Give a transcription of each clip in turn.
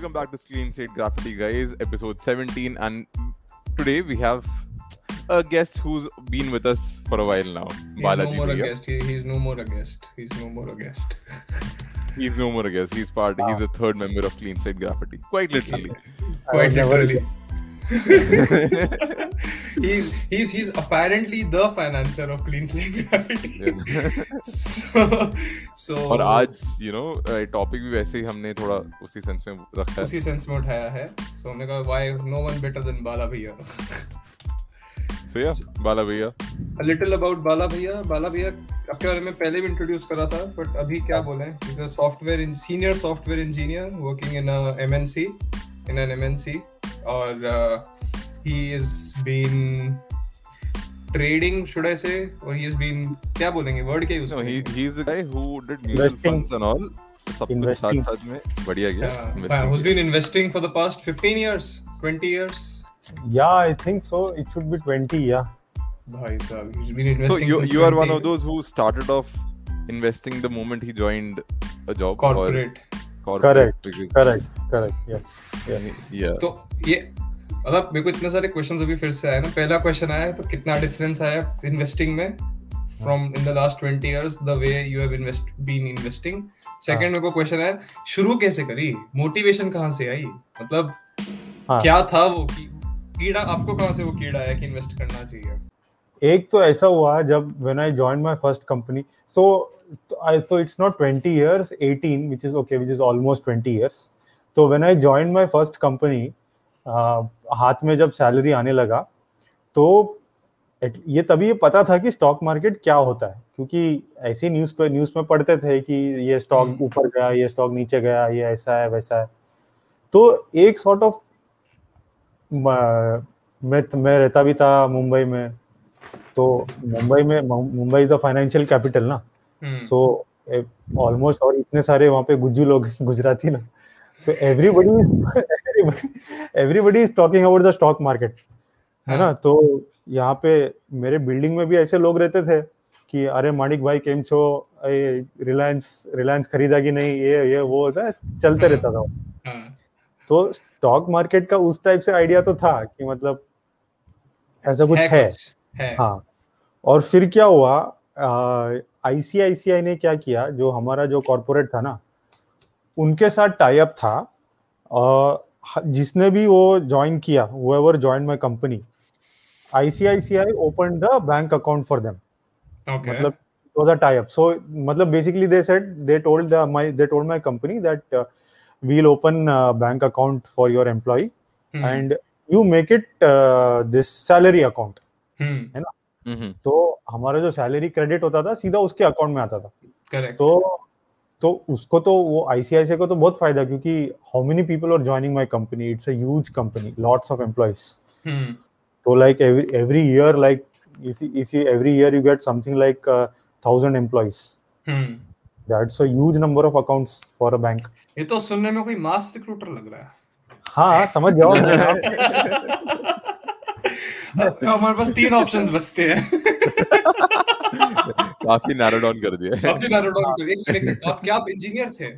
welcome back to Clean Slate Graffiti, guys, episode 17. And today we have a guest who's been with us for a while now. He's Balaji no more a guest. He, he's no more a guest. He's no more a guest. He's no more a guest. He's part. He's a third member of Clean Slate Graffiti. Quite literally. Quite never literally. he's he's he's apparently the financer of Clean Slate Graffiti. so so और आज you know topic भी वैसे ही हमने थोड़ा उसी sense में रखा है उसी सेंस में उठाया है so हमने कहा why no one better than बाला भैया So yeah, बाला भैया a little about बाला भैया बाला भैया आपके बारे में पहले भी इंट्रोड्यूस करा था बट अभी क्या बोले he's a software in senior software engineer working in a MNC in an MNC और uh, he has been trading should I say or he has been क्या बोलेंगे word क्या use no he he's the guy who did mutual funds and all सब कुछ साथ. साथ में बढ़िया गया yeah, who's been investing for the past 15 years 20 years Yeah, I think so. It should be 20. Yeah. भाई साहब he's been investing So you you are one of those who started off investing the moment he joined a job or corporate corporate Correct. because- Correct. Correct. Yes. Yes. yeah तो ये मतलब मेरे को इतने सारे question अभी फिर से आए ना पहला क्वेश्चन आया तो कितना डिफरेंस आया इन्वेस्टिंग में from in the last 20 years the way you have invest been investing second मेरे को क्वेश्चन आया शुरू कैसे करी मोटिवेशन कहाँ से आई मतलब हाँ. क्या था वो की, कीड़ा आपको कहाँ से वो कीड़ा आया कि इन्वेस्ट करना चाहिए एक तो ऐसा हुआ जब when I joined my first company. So I so it's not 20 years, 18, which is okay, which is almost 20 years. तो when I joined my first company, uh, हाथ में जब सैलरी आने लगा तो ये तभी ये पता था कि स्टॉक मार्केट क्या होता है क्योंकि ऐसे न्यूज़ पे न्यूज़ में पढ़ते थे कि ये स्टॉक हम्म। ऊपर गया ये स्टॉक नीचे गया ये ऐसा है वैसा है। तो एक सॉर्ट ऑफ़ मैं मैं रहता भी था मुंबई में तो मुंबई में Mumbai is the financial capital ना। हम्म, सो ऑलमोस्ट और इतने सारे वहाँ पे गुज्जू लोग गुजराती ना तो everybody everybody is talking about the stock market है ना? तो यहाँ पे मेरे बिल्डिंग में भी ऐसे लोग रहते थे कि अरे माणिक भाई केम छो? रिलायंस रिलायंस खरीदा कि नहीं ये ये वो होता है चलते रहता था हाँ, तो स्टॉक मार्केट का उस टाइप से आइडिया तो था कि मतलब ऐसा कुछ है है, कुछ, है। हाँ। और फिर क्या हुआ आईसीआईसीआई ने क्या किया जो हमारा जो कॉरपोरेट था ना उनके साथ टाई अप था ह- जिसने भी वो ज्वाइन किया however join my company ICICI open the bank account for them मतलब was a tie up so मतलब basically they said they told the my they told my company that we will open bank account for your employ and you make it this salary account है ना? Mm-hmm. तो हमारा जो salary credit होता था सीधा उसके अकाउंट में आता था। करेक्ट तो तो उसको तो वो आईसीआईसीआई को तो बहुत फ़ायदा क्योंकि how many people are joining my company it's a huge company lots of employees तो like every every year like if you, if you every year you get something like uh, thousand employees. Hmm that's a huge number of accounts for a bank. ये तो सुनने में कोई mass recruiter लग रहा है। हाँ समझ जाओ हमारे पास तीन ऑप्शंस बचते हैं। काफ़ी कर दिया कर दिया। आप क्या इंजीनियर थे?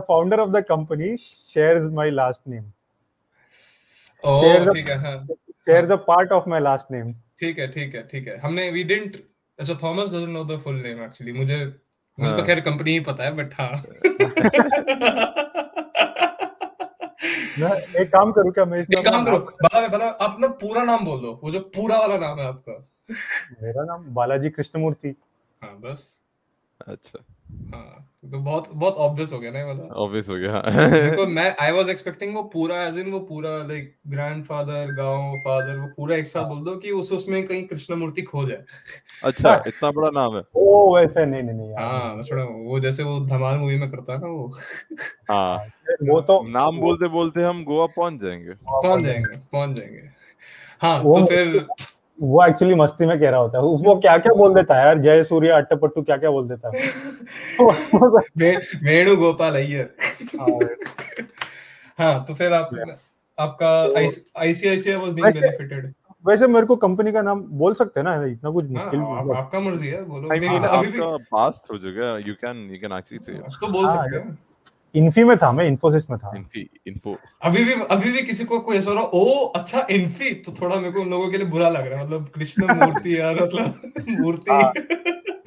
Founder of the company shares my last name ओ ठीक a part of my last name ठीक है ठीक है ठीक है। हमने वी डिडंट अच्छा Thomas doesn't know the full name actually मुझे मुझे तो हाँ। खैर कंपनी ही पता है बट हाँ। मैं एक काम करूँ क्या मैं एक काम करो बाला बाला आप ना पूरा नाम बोल दो वो जो पूरा वाला नाम है आपका। मेरा नाम बालाजी कृष्णमूर्ति। हाँ बस। अच्छा। हाँ तो बहुत बहुत ऑब्वियस हो गया ना ये वाला। ऑब्वियस हो गया। देखो मैं आई वाज एक्सपेक्टिंग वो पूरा एज इन वो पूरा लाइक ग्रैंडफादर गाँव फादर वो पूरा एक साथ बोल दो कि उस उसमें कहीं कृष्णमूर्ति खो जाए। अच्छा इतना बड़ा नाम है। ओ वैसे नहीं नहीं नहीं यार। हाँ थोड़ा वो जैसे वो धमाल मूवी में करता है ना वो। हाँ। वो तो नाम बोलते बोलते हम गोवा पहुँच जाएँगे। पहुँच जाएँगे पहुँच जाएँगे। हाँ तो फिर वो एक्चुअली मस्ती में कह रहा होता है। वो क्या क्या बोल देता है यार? जय सूर्य अट्टपट्टू क्या क्या बोल देता है? वेणु गोपाल अय्यर। हाँ, हाँ तो फिर आप आपका आईसीआईसीआई वाज बीइंग वैसे- बेनिफिटेड वैसे मेरे को कंपनी का नाम बोल सकते हैं ना? इतना कुछ हाँ, मुश्किल आप, मतलब आपका मर्ज़ी है बोलो। I mean, भी आपका past हो चुका है. You can you can actually say तो बोल हाँ, सकते हैं। इन्फी में था मैं इन्फोसिस में था। Info, info. अभी भी अभी भी किसी को कोई ऐसा हो रहा ओ अच्छा इन्फी। तो थोड़ा मेरे को उन लोगों के लिए बुरा लग रहा है मतलब कृष्ण मूर्ति यार मतलब मूर्ति। हाँ।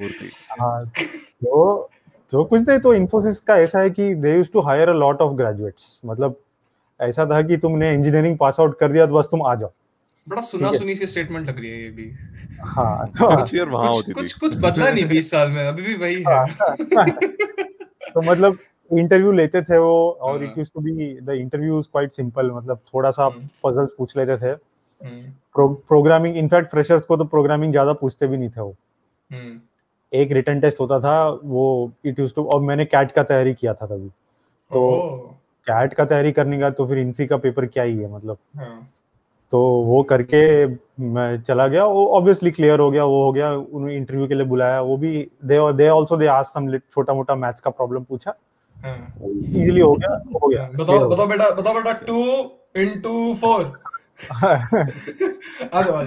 Murthy. हाँ तो तो कुछ नहीं तो इन्फोसिस का ऐसा है कि they use to hire a lot of graduates मतलब ऐसा था कि तुमने इंजीनियरिंग पास आउट कर दिया तो बस तुम आ जाओ। बड़ा सुना सुनी सी स्टेटमेंट लग रही है ये भी। हाँ तो कुछ year वहाँ कुछ होती कुछ कुछ बदला नहीं बीस साल में अभी भी वही है। तो मतलब इंटरव्यू लेते थे वो और। It use to be the interview quite simple मतलब थोड़ा सा हम्म। पजल्स पूछ लेते थे। हम्म, प्रोग्रामिंग इनफैक्ट फ्रेशर्स को तो प्रोग्रामिंग ज़्यादा पूछते भी नहीं थे वो। हम्म, एक रिटर्न टेस्ट होता था वो इट यूज़ टू और मैंने कैट का तैयारी किया था तभी। तो कैट का तैयारी करने का तो फिर इन्फी का पेपर क्या ही है मतलब। हाँ, तो वो करके मैं चला गया वो ऑब्वियसली क्लियर हो गया वो हो गया उन्होंने इंटरव्यू के लिए बुलाया वो भी they they also they ask some छोटा मोटा मैथ्स का प्रॉब्लम पूछा। इजीली हो गया हो गया बताओ बताओ बेटा बताओ बेटा टू इंटू फोर आ जाओ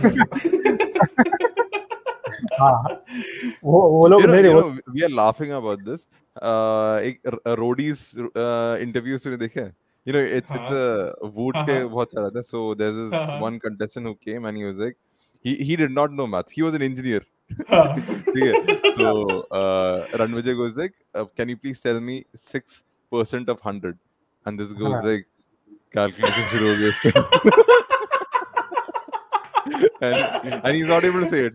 हाँ वो वो लोग you वो are laughing about. Uh, एक रोडीज इंटरव्यू तूने देखा है? You know, it's it's a wood हाँ, के हाँ। बहुत सारा था. So there's this हाँ, हाँ। one contestant who came and he was like, he he did not know math. He was an engineer. हाँ। ठीक है? So uh, Ranvijay goes like, uh, can you please tell me six percent of hundred? And this goes हाँ। like, calculation शुरू हो गया इसका. and, and he's not able to say it.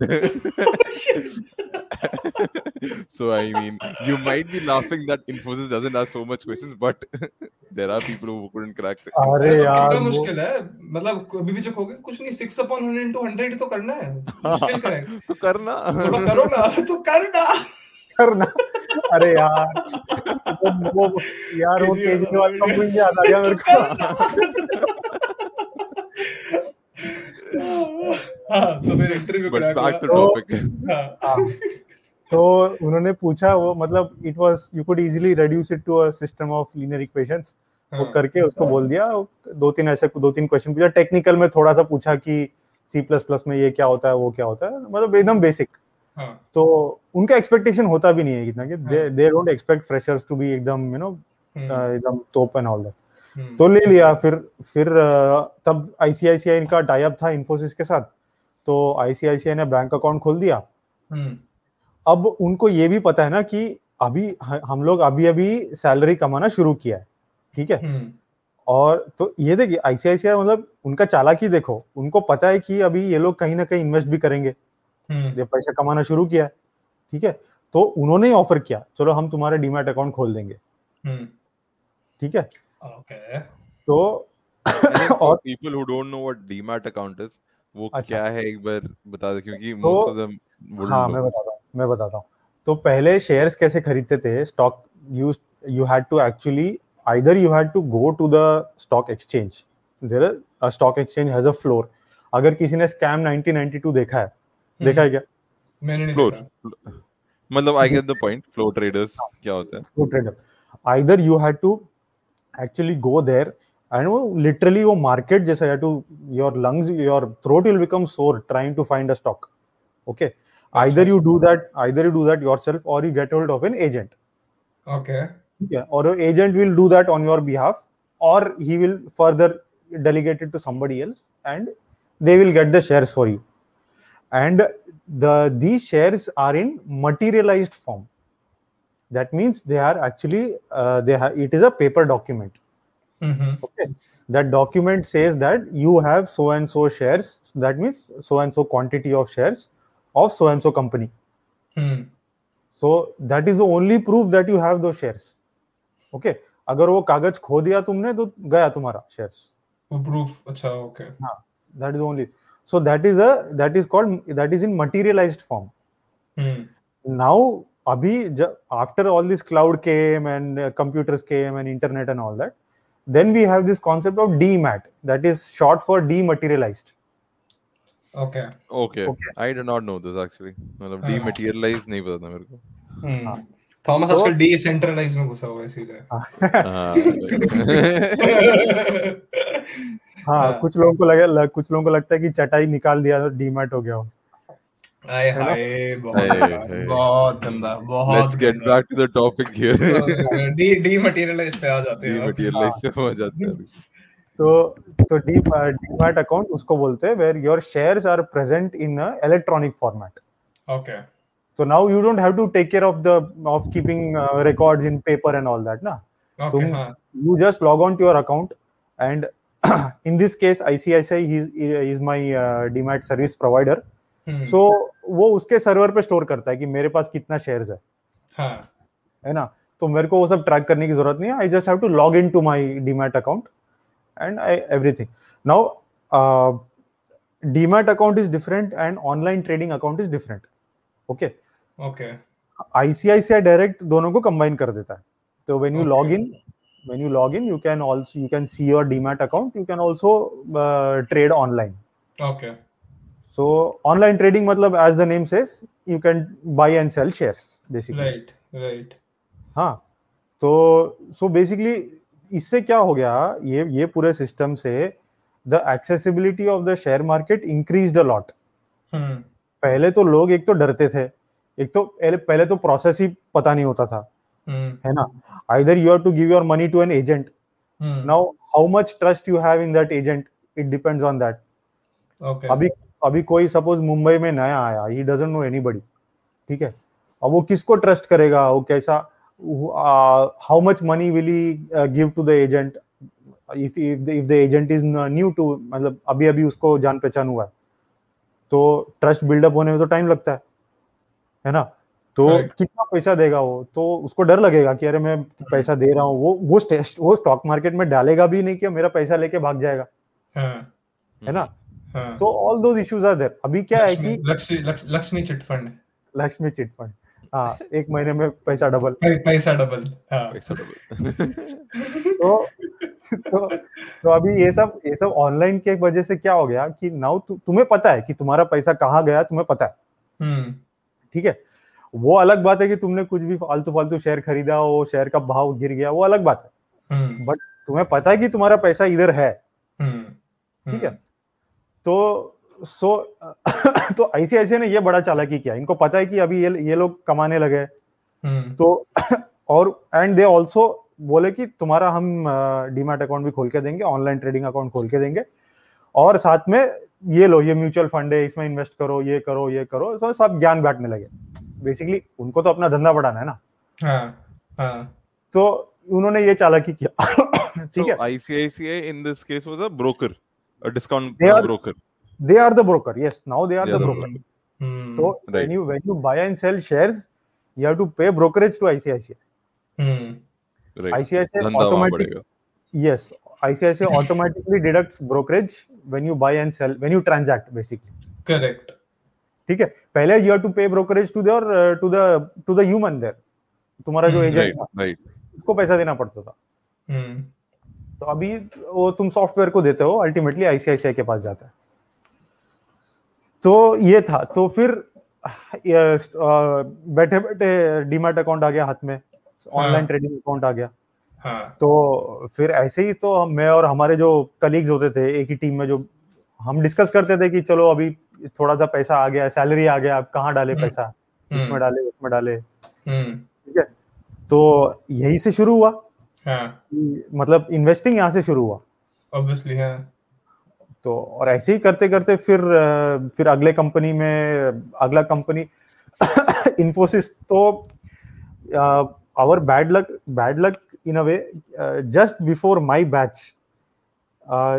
so I mean, you might be laughing that Infosys doesn't ask so much questions, but there are people who couldn't crack it. अरे तो यार कितना मुश्किल है? मतलब अभी भी जो कहोगे कुछ नहीं six upon hundred into hundred तो करना है। मुश्किल क्या है। तो करना। थोड़ा करो ना तो करना। करना। अरे यार वो, वो यार वो केजरीवाल का मुझे याद आ गया मेरे को। हाँ तो फिर इंटरव्यू तो- हाँ। हाँ, तो उन्होंने पूछा वो मतलब it was you could easily reduce it to a system of linear equations वो करके उसको बोल दिया दो तीन ऐसे दो तीन क्वेश्चन पूछा। टेक्निकल में थोड़ा सा पूछा कि सी प्लस प्लस में ये क्या होता है वो क्या होता है। मतलब एकदम बेसिक हाँ, तो उनका एक्सपेक्टेशन होता भी नहीं है इतना कि दे। Don't expect freshers to be एकदम यू नो हम्म, एकदम टॉप एंड ऑल दैट तो ले लिया फिर फिर तब आईसीआईसीआई का टाई अप था इन्फोसिस के साथ। तो आईसीआईसीआई ने बैंक अकाउंट खोल दिया। हम्म, अब उनको ये भी पता है ना कि अभी हम लोग अभी अभी सैलरी कमाना शुरू किया है ठीक है? हम्म, और तो ये देखिए आईसीआईसीआई मतलब उनका चालाकी देखो उनको पता है कि अभी ये लोग कहीं ना कहीं इन्वेस्ट भी करेंगे। हम्म, ये पैसा कमाना शुरू किया है ठीक है? तो उन्होंने ही ऑफ़र किया चलो हम तुम्हारे डीमैट अकाउंट खोल देंगे। हम्म, ठीक है? ओके। तो और people who don't know what DMAT account is, वो अच्छा। क्या है एक बार बता दे क्योंकि of them wouldn't हाँ मैं बताता हूँ। मैं बताता हूँ। तो पहले शेयर्स कैसे खरीदते थे? Stock you you had to actually either you had to go to the stock exchange there a stock exchange has a floor अगर किसी ने स्कैम 1992 देखा है देखा है क्या? मैंने नहीं देखा। मतलब I get the point. Flow traders क्या होता है? Floor trader either you had to actually go there and वो लिटरली वो मार्केट जैसा है to your lungs your throat will become sore trying to find a stock okay either you do that either you do that yourself or you get hold of an agent. Okay. Yeah or an agent will do that on your behalf or he will further delegate it to somebody else and they will get the shares for you. And the these shares are in materialized form. That means they are actually uh, they have it is a paper document. Mm-hmm. okay. That document says that you have so and so shares. That means so and so quantity of shares. Of so and so company. Hmm, So that is the only proof that you have those shares. Okay okay? अगर वो कागज़ खो दिया तुमने तो गया तुम्हारा shares वो प्रूफ अच्छा okay that is only so that is a that is called that is in materialized form hmm, now अभी after all this cloud came and computers came and internet and all that then we have this concept of DMAT that is short for dematerialized okay Okay. Okay. I did not know this actually. मतलब हाँ। dematerialize नहीं पता था मेरे को. Thomas तो- आजकल decentralise में घुसा हुआ है इसीलिए हाँ. हाँ हाँ। कुछ लोगों को लगे लग, कुछ लोगों को लगता है कि चटाई निकाल दिया तो डीमैट हो गया हो आए है ना? हाय बहुत हाय, हाय। बहुत गंदा बहुत Let's get गंदा। back to the topic here. D dematerialize पे आ जाते हैं। Dematerialize से हो जाता है तो तो डी डीमैट अकाउंट उसको बोलते हैं where your shares are present in electronic format okay तो now you don't have to take care of the of keeping records in paper and all that ना तुम you just log on to your account and in this case ICICI is my demat service provider so वो उसके server पे store करता है कि मेरे पास कितना शेयर्स है। हाँ. है. ना? तो मेरे को वो सब ट्रैक करने की ज़रूरत नहीं है। I just have to log in to my demat account And I everything now demat account is different and online trading account is different okay okay ICICI direct दोनों को कंबाइन कर देता है तो when you Okay. Log in when you log in you can also you can see your demat account you can also uh, trade online okay so online trading matlab as the name says you can buy and sell shares basically right right हाँ तो so basically इससे क्या हो गया ये ये पूरे system से the accessibility of the share market increase the lot पहले तो लोग एक तो डरते थे एक तो पहले तो प्रोसेस ही पता नहीं होता था हम्म। है ना? Either you have to give your money to an agent now how much trust you have in that agent it depends on that अभी अभी कोई सपोज़ मुंबई में नया आया ही डजंट नो एनीबॉडी ठीक है? अब वो किसको ट्रस्ट करेगा? वो कैसा how much money will he give to the agent if if if the agent is new to मतलब अभी अभी उसको जान पहचान हुआ है। तो ट्रस्ट बिल्डअप होने में तो टाइम लगता है है ना? तो Correct. कितना पैसा देगा वो? तो उसको डर लगेगा कि अरे मैं पैसा दे रहा हूँ। वो वो वो स्टॉक मार्केट में डालेगा भी नहीं कि मेरा पैसा लेके भाग जाएगा। हाँ। है ना? हाँ। तो all those issues are there अभी क्या है कि लक्ष्मी लक्ष्मी लक्ष- Lakshmi chit fund. Lakshmi chit fund. हाँ एक महीने में पैसा डबल पैसा डबल हाँ। पैसा. तो तो तो अभी ये सब ये सब ऑनलाइन के वजह से क्या हो गया कि नाउ तु, तुम्हें पता है कि तुम्हारा पैसा कहाँ गया तुम्हें पता है। हम्म। ठीक है? वो अलग बात है कि तुमने कुछ भी फालतू फालतू शेयर खरीदा वो शेयर का भाव गिर गया वो अलग बात है। हम्म। बट तुम्हें पता है कि तुम्हारा पैसा इधर है। हम्म। ठीक है? तो सो तो आईसीआईसी ने ये बड़ा चालाकी किया। इनको पता है कि अभी ये ये लोग कमाने लगे हम्म। तो और एंड दे ऑल्सो बोले कि तुम्हारा हम डीमैट अकाउंट भी खोल के देंगे ऑनलाइन ट्रेडिंग अकाउंट खोल के देंगे। और साथ में ये लो ये म्यूचुअल फंड है इसमें इन्वेस्ट करो ये करो ये करो तो सब ज्ञान बांटने लगे। बेसिकली उनको तो अपना धंधा बढ़ाना है ना। हाँ हाँ। तो उन्होंने ये चालाकी किया। ठीक है। So in in this case was a broker, a discount They are- the broker. They are the broker yes now they are They the are the broker hmm तो Right. when you when you buy and sell shares you have to pay brokerage to ICICI hmm Right. ICICI धंधा वहाँ automatic बढ़ेगा. yes ICICI automatically deducts brokerage when you buy and sell when you transact basically correct ठीक है पहले you have to pay brokerage to there to the to the human there तुम्हारा जो Hmm, agent Right, था right. उसको पैसा देना पड़ता था हम्म तो अभी वो तुम सॉफ्टवेयर को देते हो अल्टीमेटली आईसीआईसीआई के पास जाता है तो ये था। तो फिर बैठे बैठे डीमैट अकाउंट आ गया हाथ में। ऑनलाइन। ट्रेडिंग अकाउंट आ गया। हाँ। तो फिर ऐसे ही तो हम- मैं और हमारे जो कलीग्स होते थे एक ही टीम में जो हम डिस्कस करते थे कि चलो अभी थोड़ा सा पैसा आ गया सैलरी आ गया अब कहाँ डाले हम्म। पैसा? इसमें हम्म। डाले उसमें डाले। हम्म। ठीक है? तो यही से शुरू हुआ हाँ। मतलब इन्वेस्टिंग यहाँ से शुरू हुआ। ऑब्वियसली हाँ। तो और ऐसे ही करते करते फिर फिर अगले कंपनी में अगला कंपनी इन्फोसिस तो our bad luck bad luck in a way just before my batch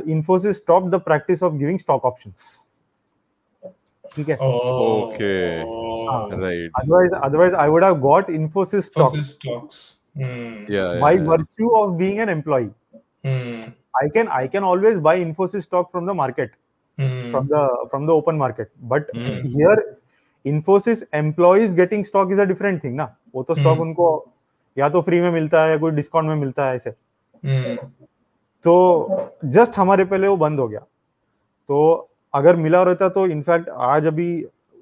Infosys stop the practice of giving stock options ठीक है. हाँ। Otherwise otherwise i would have got infosys stock Infosys stocks. Hmm. Yeah. by yeah, Hmm. i can i can always buy infosys stock from the market Hmm. from the from the open market but Hmm. here infosys employees getting stock is a different thing ना वो तो stock Hmm. उनको या तो free में मिलता है या कोई डिस्काउंट में मिलता है ऐसे Hmm. तो जस्ट हमारे पहले वो बंद हो गया तो अगर मिला रहता तो इनफैक्ट आज अभी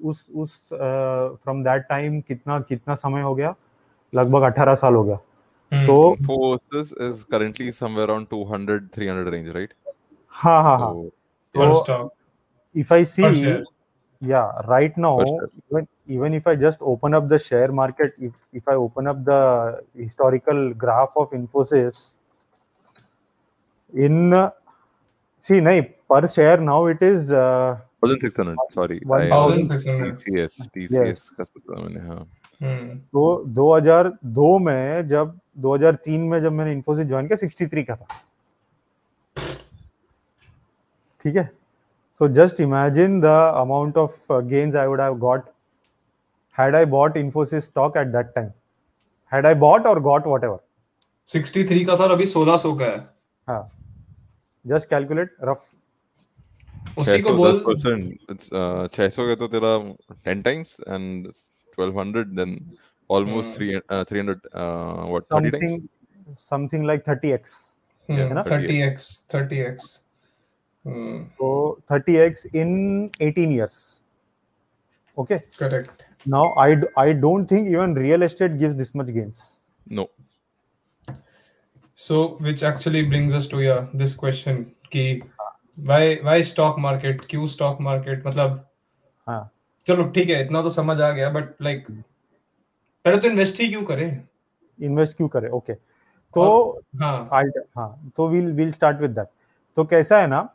उस उस फ्रॉम दैट टाइम कितना कितना समय हो गया लगभग 18 साल हो गया So forces is currently somewhere around 200 300 range, right? Ha ha ha. So, yeah. if I see, yeah, right now, even, even if I just open up the share market, if, if I open up the historical graph of Infosys, in uh, see, nahi, per share now it is uh, 1600. Sorry, 1600. TCS, TCS, yes. तो 2002 में जब 2003 में जब मैंने Infosys join किया 63 का था। ठीक है? So just imagine the amount of gains I would have got had I bought Infosys stock at that time had I bought और गॉट वॉट एवर सिक्सटी का था अभी सोलह सौ का है। हाँ। जस्ट कैलकुलेट रफ उसी को बोल छह सौ के तो तेरा ten times and 1200 then almost Hmm. 3 uh, 300 uh, what 30 times Something something like 30x. Hmm, Yeah, 30x 30x hmm So 30x in 18 years. Okay. Correct Now I d- I don't think even real estate gives this much gains. no So, which actually brings us to yeah this question कि why why stock market क्यों stock market मतलब हाँ. चलो ठीक है इतना तो समझ आ गया बट लाइक पहले तो इन्वेस्ट ही क्यों करें? इन्वेस्ट क्यों करें? ओके तो हाँ। हाँ तो will will start with that तो कैसा है ना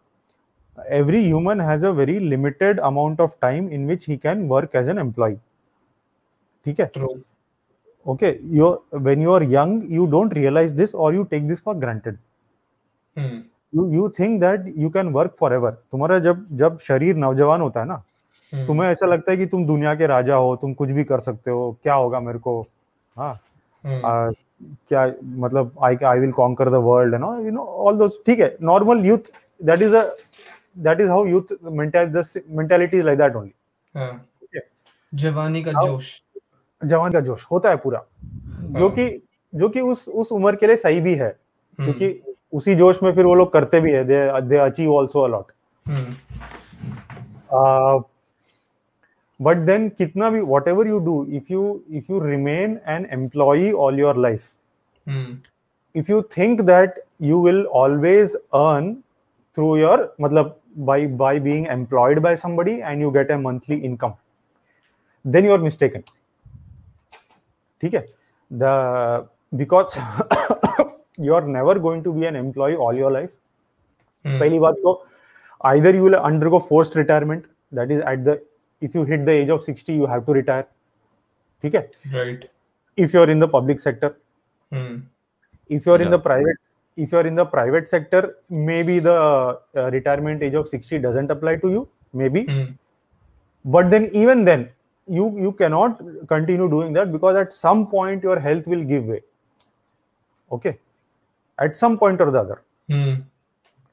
every human has a very limited amount of time in which he can work as an employee ठीक है? Okay you you when you are you you don't realize this you you take this for granted. Hmm you you think that you can work forever. तुम्हारा जब जब शरीर नौजवान होता है ना तुम्हें ऐसा लगता है कि तुम दुनिया के राजा हो तुम कुछ भी कर सकते हो क्या होगा मेरे को? हाँ। हम्म, क्या मतलब I I will conquer the world and you know all those ठीक है normal youth that is a that is how youth mentality is like that only जवानी का जोश। जवान का जोश होता है पूरा। जो हाँ। कि जो कि उस उस उम्र के लिए सही भी है हम्म, क्योंकि उसी जोश में फिर वो लोग करते भी है they they achieve also a lot hmm, but then कितना भी whatever you do if you if you remain an employee all your life hmm, if you think that you will always earn through your matlab by by being employed by somebody and you get a monthly income then you are mistaken ठीक है the because you are never going to be an employee all your life हम्म, पहली बात तो either you will undergo forced retirement that is at the if you hit the age of 60 you have to retire ठीक है right if you are in the public sector hmm, if you're in Yeah. the private if you're in the private sector maybe the uh, retirement age of 60 doesn't apply to you maybe hmm, but then even then you you cannot continue doing that because at some point your health will give way okay at some point or the other hmm,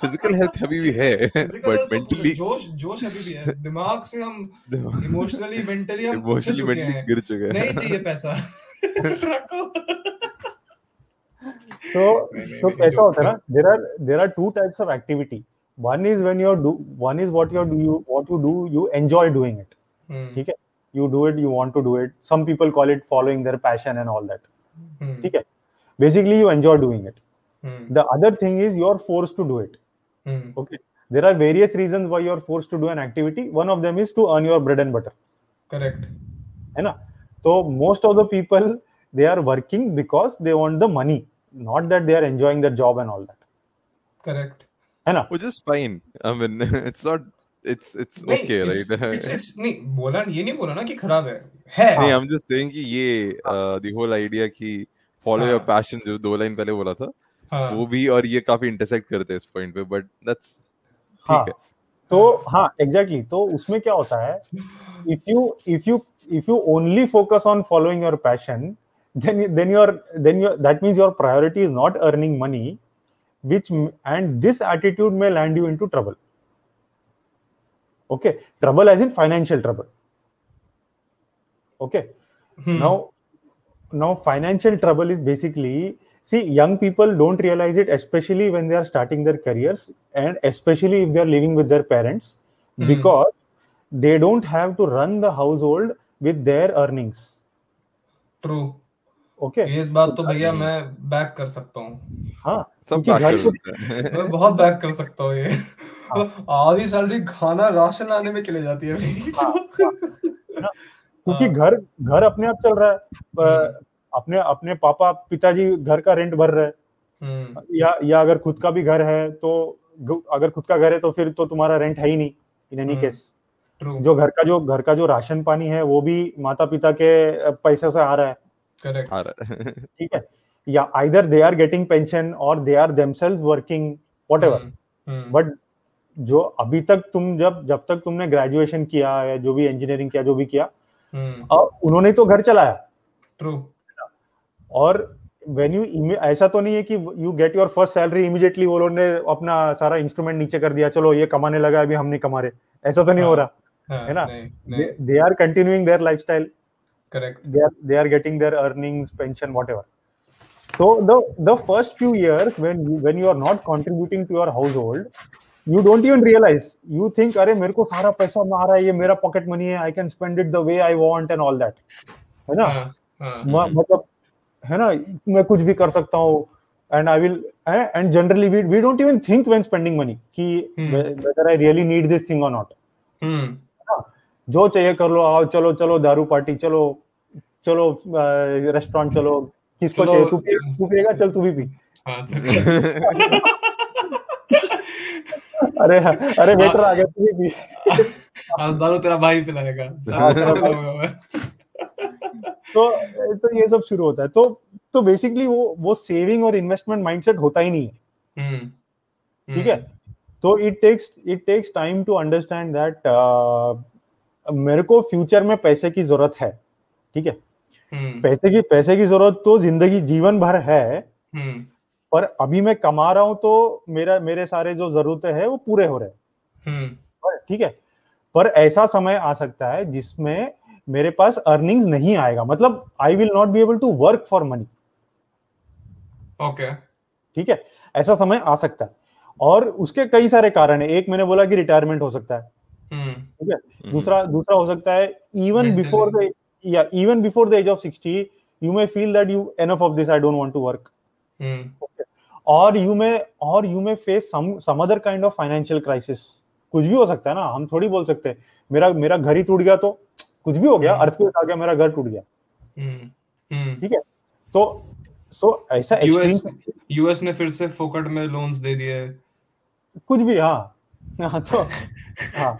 Physical health अभी भी है but तो जोश जोश दिमाग से हम emotionally mentally emotionally mentally गिर चुके हैं। नहीं चाहिए पैसा। रखो। तो तो कैसा होता है ना there are there are two types of activity one is when your do one is what your do you what you do you enjoy doing it ठीक है? You do it you want to do it some people call it following their passion and all that ठीक है? basically you enjoy doing it hmm, the other thing is you're forced to do it hmm, okay there are various reasons why you're forced to do an activity one of them is to earn your bread and butter correct है ना तो most of the people they are working because they want the money not that they are enjoying their job and all that correct है ना which is fine i mean it's not it's it's नहीं, okay it's- right it's- it's- नहीं बोला ये नहीं बोला ना कि खराब है है नहीं i'm just saying कि ये द होल आइडिया कि follow फॉलो योर पैशन जो दो लाइन पहले बोला था हाँ. वो भी और ये काफ़ी इंटरसेक्ट करते हैं इस पॉइंट पे बट दैट्स ठीक है। तो हाँ एग्जैक्टली exactly. तो उसमें क्या होता है if you if you if you only focus on following your passion then then your then your that means your priority is not earning money which and this attitude may land you into trouble okay trouble as in financial trouble okay now now financial trouble is basically see young people don't realize it especially when they are starting their careers and especially if they are living with their parents Hmm. because they don't have to run the household with their earnings True. okay ये बात तो भैया मैं back कर सकता हूँ हाँ सब back घर हैं मैं बहुत बैक कर सकता हूँ ये हाँ। आधी सैलरी खाना राशन लाने में चले जाती है मेरी हाँ, तो क्योंकि हाँ। घर घर अपने आप चल रहा है। अपने अपने पापा पिताजी घर का रेंट भर रहे हैं। हम्म, या या अगर खुद का भी घर है तो अगर खुद का घर है तो फिर तो तुम्हारा रेंट है ही नहीं इन एनी हम्म। केस जो घर का जो घर का जो राशन पानी है वो भी माता पिता के पैसे से आ रहा है। करेक्ट आ रहा है। ठीक है? या either they are getting pension और they are themselves working what hmm, ever but जो अभी तक तुम जब जब तक तुमने ग्रेजुएशन किया या जो भी इंजीनियरिंग किया जो भी किया अ, उन्होंने तो घर चलाया। ट्रू और वेन यू ऐसा तो नहीं है कि you get your first salary immediately वो लोगों ने अपना सारा इंस्ट्रूमेंट नीचे कर दिया चलो ये कमाने लगा अभी हम नहीं कमा रहे। ऐसा तो नहीं हो रहा है ना? नहीं नहीं। They are continuing their lifestyle correct they are they are getting their earnings pension whatever. So the the first few years when you when you are not contributing to your household you don't even realize. You think अरे मेरे को सारा पैसा आ रहा है ये मेरा पॉकेट मनी है I can spend it the way I want and all that है ना? हाँ हाँ म- मतलब है ना? मैं कुछ भी कर सकता हूँ and I will and generally we we don't even think when spending money कि whether I really need this thing or not जो चाहिए कर लो आओ चलो चलो दारू पार्टी चलो चलो रेस्टोरेंट चलो किसको चाहिए तू पिएगा चल तू भी पी। हाँ अरे अरे वेटर आ गया तू भी। आज दारू तेरा भाई पिलाएगा हाँ। तो तो ये सब शुरू होता है। तो तो बेसिकली वो वो सेविंग और इन्वेस्टमेंट माइंडसेट होता ही नहीं है। हम्म ठीक है? तो it takes it takes time to understand that मेरे को फ्यूचर में पैसे की ज़रूरत है। ठीक है? हम्म। पैसे की पैसे की ज़रूरत तो ज़िंदगी जीवन भर है। हम्म। पर अभी मैं कमा रहा हूँ तो मेरा मेरे सारे जो जरूरतें हैं वो पूरे हो रहे हैं। हम्म। ठीक है पर ऐसा समय आ सकता है जिसमें मेरे पास अर्निंग्स नहीं आएगा। मतलब I will not be able to work for money okay ठीक है ऐसा समय आ सकता है। और उसके कई सारे कारण है। एक मैंने बोला कि रिटायरमेंट हो सकता है। हम्म। ठीक है दूसरा दूसरा हो सकता है इवन बिफोर द या even before the age of 60 you may feel that you enough of this I don't want to work hmm. Or you may or you may face some some other kind of financial crisis कुछ भी हो सकता है ना हम थोड़ी बोल सकते हैं मेरा मेरा घर ही टूट गया तो कुछ भी हो गया हम्म। अर्थक्वेक आ गया मेरा घर टूट गया। हम्म हम्म। ठीक है? तो सो ऐसा यूएस यूएस ने फिर से फोकट में लोन्स दे दिए। कुछ भी हाँ। हाँ तो हाँ।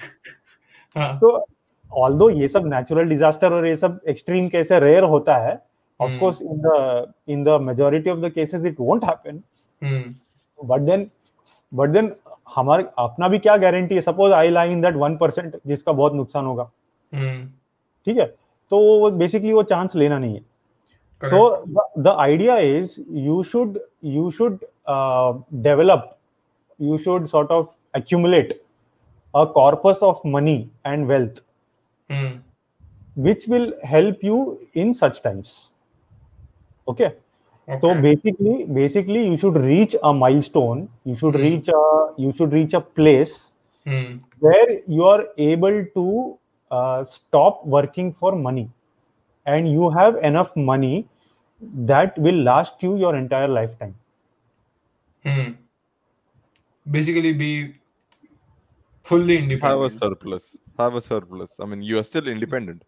हाँ। तो ऑल्दो ये सब नेचुरल डिजास्टर और ये सब एक्सट्रीम केस रेयर होता है of hmm. Course in the in the majority of the cases it won't happen hmm but then but then हमारे अपना भी क्या गारंटी है? Suppose I lie in that one percent जिसका बहुत नुकसान होगा। हम्म ठीक है? तो बेसिकली वो चांस लेना नहीं है। So the idea is you should you should develop you should sort of accumulate a corpus of money and wealth hmm which will help you in such times okay? so basically basically you should reach a milestone you should mm. reach a you should reach a place mm. where you are able to uh, stop working for money and you have enough money that will last you your entire lifetime mm. basically be fully independent have a surplus have a surplus i mean you are still independent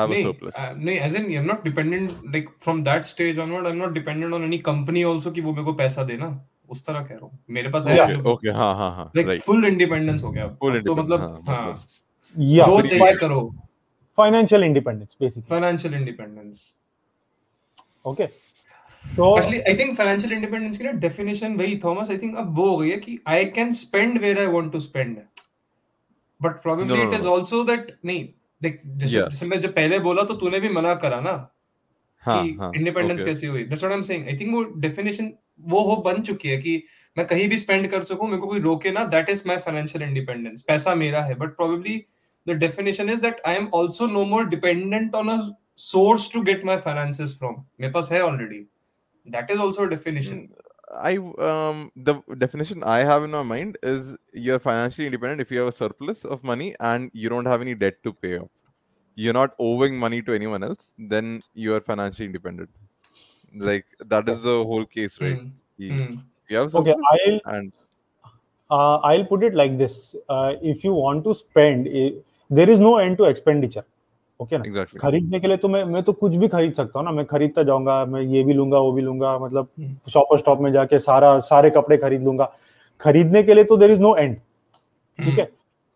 have nee, a surplus. Uh, nee, as in, I'm not dependent, like, from that stage onward, I'm not dependent on any company also ki wo meko paisa de na. उस तरह कह रहा हूँ। मेरे पास है। Okay okay हाँ हाँ लाइक फुल इंडिपेंडेंस हो गया। फुल तो मतलब हाँ, हाँ। मतलब या, जो चाहिए करो। Financial independence basically financial independence okay तो actually I think financial independence की ना डेफिनेशन वही थॉमस आई थिंक अब वो हो गई है कि I can spend where I want to spend but probably it is also that नहीं देख जैसे Yeah. जैसे मैं जब पहले बोला तो तूने भी मना करा ना हाँ कि हाँ इंडिपेंडेंस okay. कैसे हुई? That's what I am saying I think वो डेफिनेशन वो हो बन चुकी है कि मैं कहीं भी स्पेंड कर सकूँ मेरे को कोई रोके ना that is my financial independence पैसा मेरा है but probably the definition is that I am also no more dependent on a source to get my finances from मेरे पास है already that is also a definition I um the definition I have in my mind is you're financially independent if you have a surplus of money and you don't have any debt to pay off. You're not owing money to anyone else, then you are financially independent. Like that is the whole case, right? Hmm. You, Hmm. you have Okay, I'll and uh, I'll put it like this: uh, if you want to spend, eh, there is no end to expenditure. Okay ना? exactly. खरीदने के लिए तो मैं मैं तो कुछ भी खरीद सकता हूँ ना। मैं खरीदता जाऊँगा मैं ये भी लूँगा वो भी लूँगा मतलब हम्म। शॉपर स्टॉप में जाके सारा सारे कपड़े खरीद लूँगा। खरीदने के लिए तो देर इज़ नो एंड ठीक है?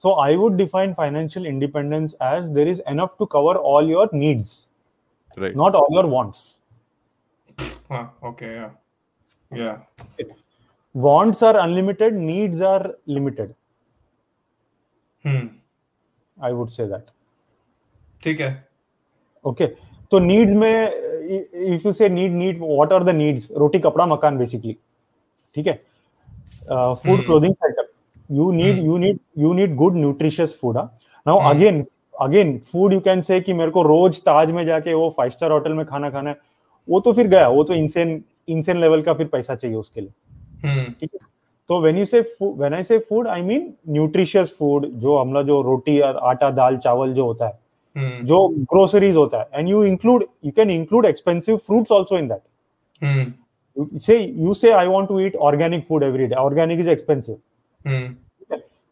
So I would define financial independence as there is enough to cover all your needs not all your wants हाँ okay yeah. Wants are unlimited needs are limited hmm. I would say that ठीक है। Okay तो needs में if you say need need what are the needs रोटी कपड़ा मकान basically ठीक है? Food. Clothing setup you need Hmm. you need you need good nutritious food huh? now Hmm. again again food you can say कि मेरे को रोज ताज में जाके वो फाइव स्टार होटल में खाना खाना है वो तो फिर गया वो तो इंसेन इंसेन लेवल का फिर पैसा चाहिए उसके लिए। Hmm. ठीक है? तो when you say when I say food I mean nutritious food जो हमला जो रोटी और आटा दाल चावल जो होता है। जो ग्रोसरीज होता है. And you include you can include expensive fruits also in that hmm. Say you say I want to eat organic food every day organic is expensive hmm.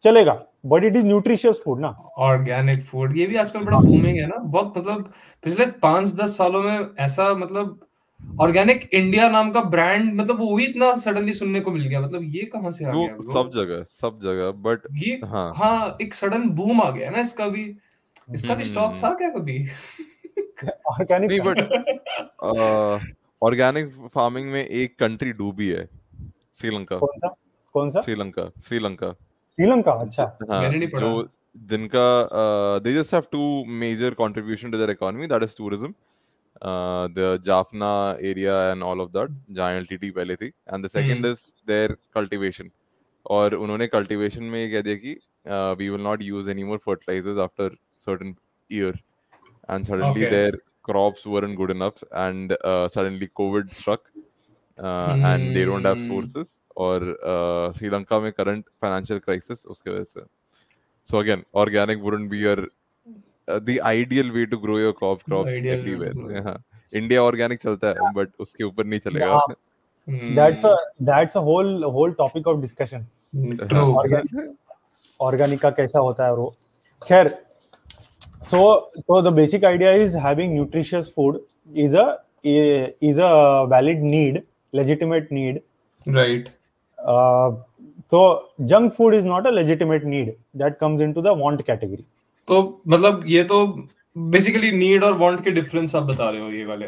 चलेगा but it is nutritious food ना. Organic food ये भी आजकल बड़ा booming है ना. बहुत मतलब पिछले पाँच दस सालों में ऐसा मतलब ऑर्गेनिक इंडिया नाम का ब्रांड मतलब वो भी इतना सडनली सुनने को मिल गया. मतलब ये कहाँ से आ गया? सब जगह सब जगह बट ये हाँ. हाँ एक सडन बूम आ गया ना इसका भी. इसका भी स्टॉक। था क्या कभी ऑर्गेनिक नहीं बट ऑर्गेनिक फ़ार्मिंग में एक कंट्री डूबी है श्रीलंका। कौन सा? कौन सा? श्रीलंका श्रीलंका। श्रीलंका अच्छा। हाँ मैंने नहीं पढ़ा। जो जिनका they just have two major contribution to their economy that is tourism the Jaffna area and all of that जहाँ एलटीटी पहले थी and the second. Is their cultivation और उन्होंने कल्टीवेशन में ये कह दिया कि we will not use any more fertilizers after certain year and suddenly Okay. their crops weren't good enough and uh, suddenly covid struck uh, mm. and they don't have Hmm. sources और uh, Sri Lanka में current financial crisis उसके वजह से so again organic wouldn't be your uh, the ideal way to grow your crop crops ideal everywhere grow. हाँ India organic चलता है but उसके ऊपर नहीं चलेगा Yeah. Hmm. That's a that's a whole whole topic of discussion True. Organic का कैसा होता है वो खैर so so the basic idea is having nutritious food is a is a valid need legitimate need Right. uh, so junk food is not a legitimate need that comes into the want category तो मतलब ये तो basically need और want के difference आप बता रहे हो ये वाले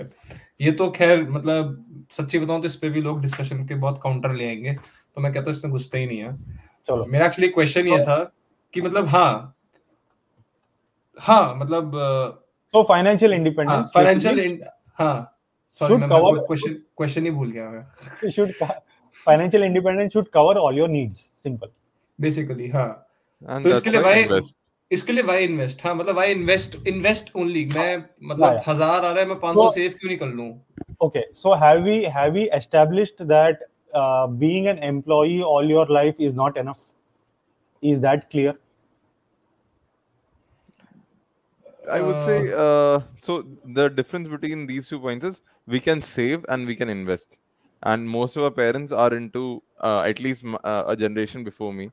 ये तो खैर मतलब सच्ची बताऊँ तो इस पे भी लोग डिस्कशन के बहुत काउंटर ले आएँगे तो मैं कहता हूँ इसमें घुसते ही नहीं है चलो मेरा एक्चुअली क्वेश्चन ये था कि मतलब हाँ हाँ मतलब so financial independence फाइनेंशियल हाँ सॉरी Should मैं cover- क्वेश्चन क्वेश्चन ही भूल गया मैं should co- financial independence should cover all your needs simple basically हाँ तो इसके लिए why भाई invest. इसके लिए वाई इन्वेस्ट हाँ मतलब वाई इन्वेस्ट इन्वेस्ट ओनली मैं मतलब हज़ार आ रहा है मैं 500 तो- सेव क्यों नहीं कर लूँ okay so have we have we established that uh, being an employee all your life is not enough is that I would say uh, so. The difference between these two points is we can save and we can invest, and most of our parents are into uh, at least m- uh, a generation before me.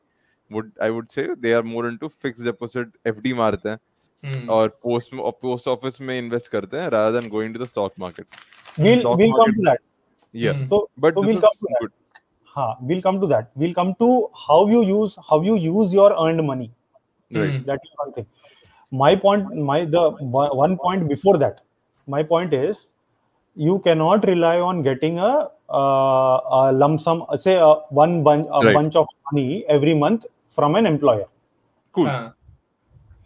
Would I would say they are more into fixed deposit FD मारते हैं हम्म, और post post office में invest करते हैं rather than going to the stock market. we'll Stock we'll come market- to that Yeah, Hmm. so but so this we'll is come to that good. huh, we'll come to that we'll come to how you use how you use your earned money Right. Hmm. that is one thing my point my the one point before that my point is you cannot rely on getting a, uh, a lump sum say a, one bunch a right. bunch of money every month from an employer cool uh.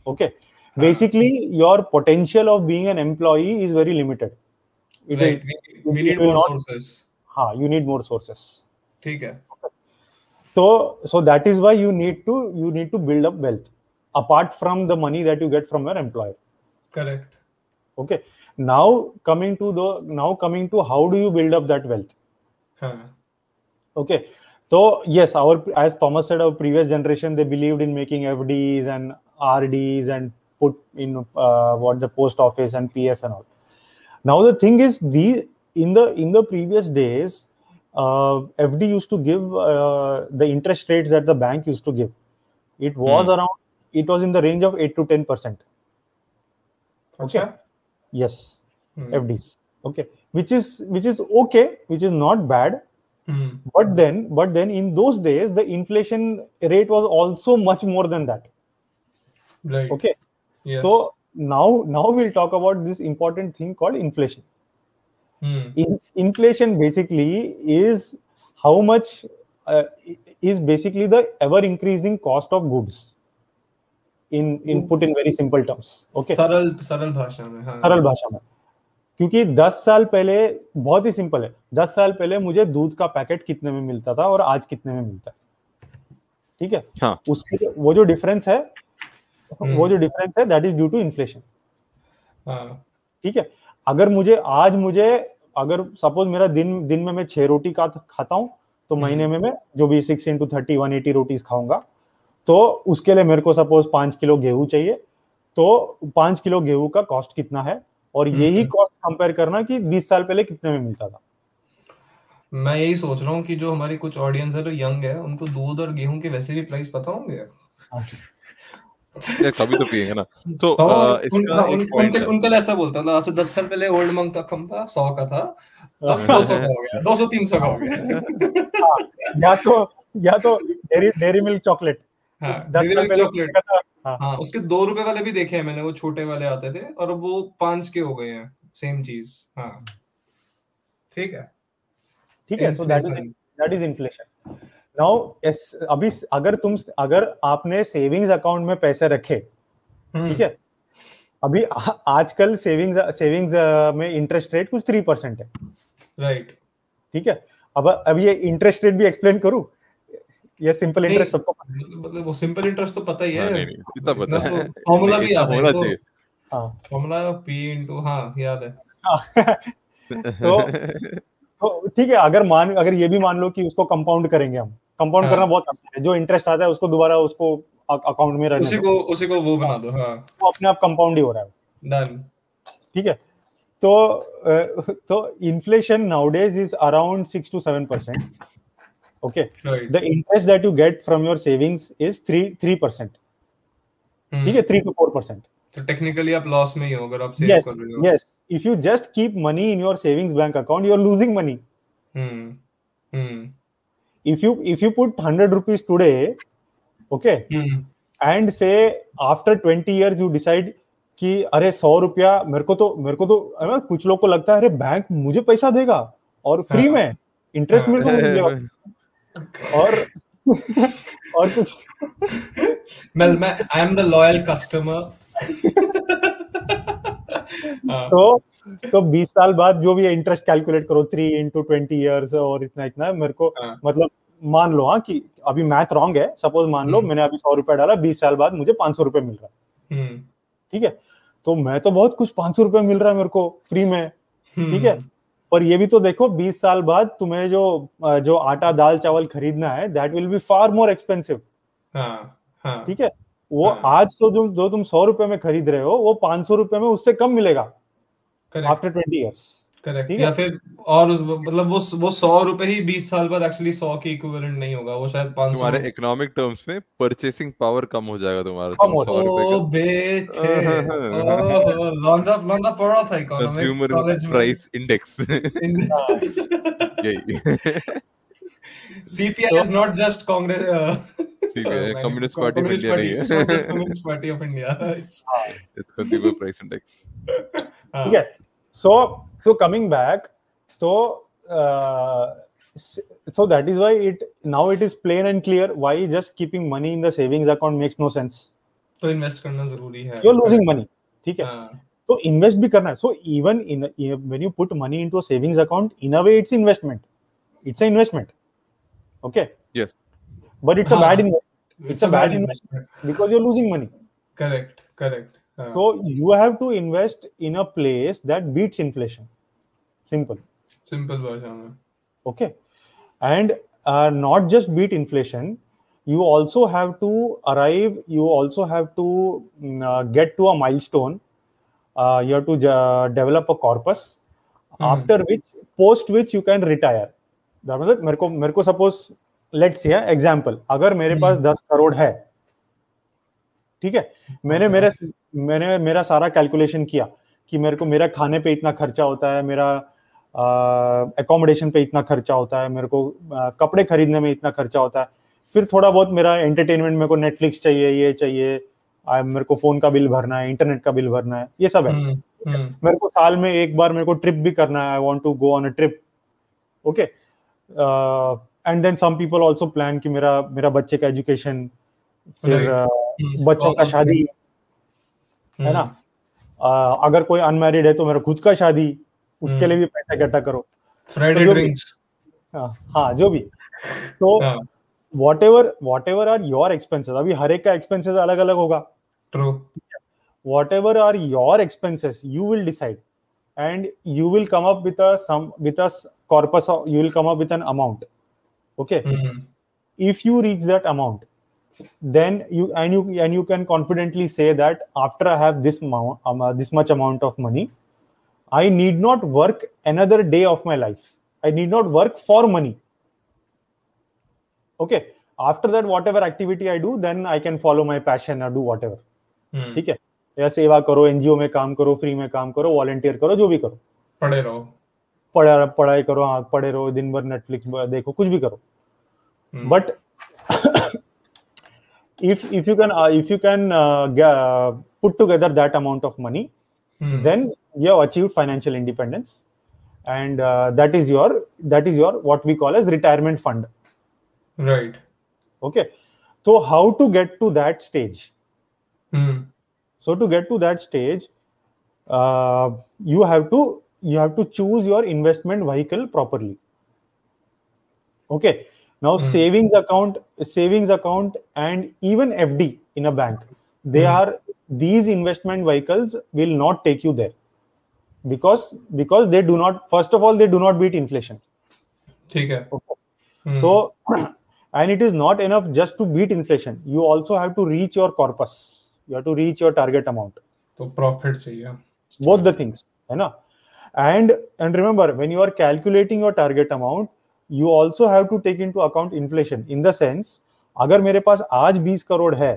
okay basically your potential of being an employee is very limited it right. is, we, we need more not, sources ha, you need more sources okay. so so that is why you need to you need to build up wealth apart from the money that you get from your employer. Correct. Okay. Now coming to the now coming to how do you build up that wealth? Huh. okay. So yes our as thomas said our previous generation they believed in making fds and rds and put in uh, what the post office and pf and all. Now the thing is the in the in the previous days uh, fd used to give uh, the interest rates that the bank used to give. It was hmm. around it was in the range of 8 to 10 percent. Okay, okay. yes. Mm. fds okay. Which is which is okay which is not bad. Mm. but then but then in those days the inflation rate was also much more than that. Right. Okay. Yes. so now now we'll talk about this important thing called inflation. Mm. in, inflation basically is how much uh, is basically the ever increasing cost of goods. In in put in very simple terms okay? सरल सरल भाषा में हाँ। सरल भाषा में। क्योंकि 10 साल पहले बहुत ही सिंपल है। 10 साल पहले मुझे दूध का पैकेट कितने में मिलता था और आज कितने में मिलता है? ठीक है? हाँ। उसके वो जो डिफरेंस है वो जो डिफरेंस है that is due to inflation हाँ। ठीक है? अगर मुझे आज मुझे अगर सपोज़ मेरा दिन दिन में मैं छह रोटी का खाता हूँ तो हम्म। महीने में मैं जो भी six into thirty one eighty rotis खाऊँगा तो उसके लिए मेरे को सपोज़ पाँच किलो गेहूँ चाहिए तो पाँच किलो गेहूँ का कॉस्ट कितना है? और यही हम्म। कॉस्ट कंपेयर करना कि बीस साल पहले कितने में मिलता था। मैं यही सोच रहा हूँ कि जो हमारी कुछ ऑडियंस है जो यंग है उनको दूध और गेहूँ के वैसे भी प्राइस पता होंगे? कभी तो पिएँगे ना। तो तो इसका उन, एक पॉइंट उनके उनके लिए ऐसा बोलता था आज दस साल पहले ओल्ड मंक का कम था सौ का था अब दो सौ का हो गया दो सौ तीन सौ का हो गया। हाँ, या तो या तो डेरी डेरी मिल्क चॉकलेट हाँ दस? हाँ, हाँ उसके दो रुपए वाले भी देखे हैं मैंने वो छोटे वाले आते थे और अब वो पाँच के हो गए हैं सेम चीज़ हाँ। ठीक है। ठीक है so that is that is inflation now अभी अगर तुम अगर आपने सेविंग्स अकाउंट में पैसे रखे हम्म, ठीक है? अभी आजकल सेविंग्स सेविंग्स में इंटरेस्ट रेट कुछ थ्री परसेंट है। Right right. ठीक है? अब अब ये इंटरेस्ट रेट भी एक्सप्लेन करूँ? ये सिंपल इंटरेस्ट सबको पता है। मतलब वो सिंपल इंटरेस्ट तो पता ही हाँ, है नहीं नहीं पता है। फॉर्मूला भी याद है होना तो चाहिए। हाँ। फॉर्मूला पी इनटू हाँ याद है। तो तो ठीक है अगर मान अगर ये भी मान लो कि उसको कंपाउंड करेंगे हम। कंपाउंड हाँ। करना बहुत आसान है। जो इंटरेस्ट आता है उसको दोबारा उसको अकाउंट में उसी को उसी को वो बना दो हाँ। वो अपने आप कंपाउंड ही हो रहा है। डन ठीक है। तो तो inflation nowadays is around six to seven percent okay right the interest that you get from your savings is three three percent ठीक है three to four percent तो टेक्निकली आप लॉस में ही हो अगर आप सेव yes कर रहे हो yes if you just keep money in your savings bank account you're losing money hmm hmm if you if you put 100 rupees today okay hmm and say after 20 years you decide कि अरे सौ रुपया मेरे को तो मेरे को तो ना कुछ लोग को लगता है अरे बैंक मुझे पैसा देगा और फ्री हाँ। में इंटरेस्ट हाँ। मेरे को मिलेगा और और कुछ मैं मैं I am the loyal customer तो तो 20 साल बाद जो भी इंटरेस्ट कैलकुलेट करो थ्री इंटू ट्वेंटी ईयर्स और इतना इतना मेरे को हाँ। मतलब मान लो हाँ कि अभी मैथ रॉन्ग है सपोज़ मान लो हम्म। मैंने अभी सौ रुपया डाला बीस साल बाद मुझे पाँच सौ रुपये मिल रहा है। हम्म। ठीक है? तो मैं तो बहुत कुछ पाँच सौ रुपये मिल रहा है मेरे को फ्री में। ठीक है? पर ये भी तो देखो बीस साल बाद तुम्हें जो जो आटा दाल चावल खरीदना है that will be far more expensive हाँ हाँ। ठीक है? वो हाँ। आज तो जो जो तुम सौ रुपए में खरीद रहे हो वो पाँच सौ रुपए में उससे कम मिलेगा। आफ्टर ट्वेंटी ईयर्स करेक्ट या फिर और उस मतलब वो वो सौ रुपए ही बीस साल बाद एक्चुअली सौ के इक्विवेलेंट नहीं होगा वो शायद पाँच तुम्हारे इकोनॉमिक टर्म्स में परचेसिंग पावर कम हो जाएगा तुम्हारा कम हो ओ बेटे। ओहो लौंडा लौंडा पढ़ा था इकोनॉमिक्स कंज्यूमर प्राइस इंडेक्स यही CPI is not just Congress. Uh, CPI, Communist Party of Communist India नहीं है। Party of India. It's, it's consumer price index ठीक है। सो सो कमिंग बैक तो so that is why it now it is plain and clear why just keeping money in the savings account makes no sense तो invest करना जरूरी है you're losing money ठीक है हाँ, तो इन्वेस्ट भी करना है so even in when you put money into a savings account in a way it's investment it's an investment okay Yes. but it's a हाँ, bad investment it's a bad investment because you're losing money Correct, correct. हाँ, so you have to invest in a place that beats inflation simple simple version okay and uh, not just beat inflation you also have to arrive you also have to mm, uh, get to a milestone uh, you have to uh, develop a corpus mm-hmm. after which post which you can retire मतलब मेरे को मेरे को suppose let's say example अगर मेरे हम्म। पास दस करोड़ है ठीक है मैंने. मेरे मैंने मेरा सारा कैलकुलेशन किया कि मेरे को मेरा खाने पे इतना खर्चा होता है मेरा एकोमोडेशन पे इतना खर्चा होता है मेरे को अ, कपड़े खरीदने में इतना खर्चा होता है। फिर थोड़ा बहुत मेरा एंटरटेनमेंट मेरे को नेटफ्लिक्स चाहिए ये चाहिए आ, मेरे को फ़ोन का बिल भरना है इंटरनेट का बिल भरना है ये सब है। हम्म, हम्म, मेरे को साल में एक बार मेरे को ट्रिप भी करना है I want to go on a trip okay and then some people also plan कि मेरा मेरा बच्चे का एजुकेशन फिर Right. uh, हम्म, बच्चों का शादी है ना? आ, अगर कोई अनमेरिड है तो मेरा खुद का शादी उसके लिए भी पैसा इकट्ठा करो। फ्राइडे तो ड्रिंक्स हाँ, हाँ जो भी। तो whatever whatever are your expenses अभी हर एक का एक्सपेंसेस अलग अलग होगा whatever are your expenses you will decide and you will come up corpus you will come up amount okay if you reach that amount then you and you and you can confidently say that after i have this amount um, uh, this much amount of money i need not work another day of my life i need not work for money okay after that whatever activity i do then i can follow my passion or do whatever हम्म, ठीक है या सेवा करो NGO में काम करो free में काम करो वॉलंटियर करो जो भी करो पढ़े रहो. पढ़ा पढ़ाई करो हाँ पढ़े रहो दिन भर नेटफ्लिक्स देखो कुछ भी करो हम्म, but if if you can uh, if you can uh, put together that amount of money mm. then you have achieved financial independence. And uh, that is your that is your what we call as retirement fund. Right. Okay. So how to get to that stage? Mm. so to get to that stage uh, you have to you have to choose your investment vehicle properly. Okay now mm. savings account savings account and even fd in a bank they mm. are these investment vehicles will not take you there because because they do not first of all they do not beat inflation okay. Mm. so and it is not enough just to beat inflation you also have to reach your corpus you have to reach your target amount so profits yeah both the things you know and and remember when you are calculating your target amount you also have to take into account inflation in the sense अगर मेरे पास आज 20 करोड़ है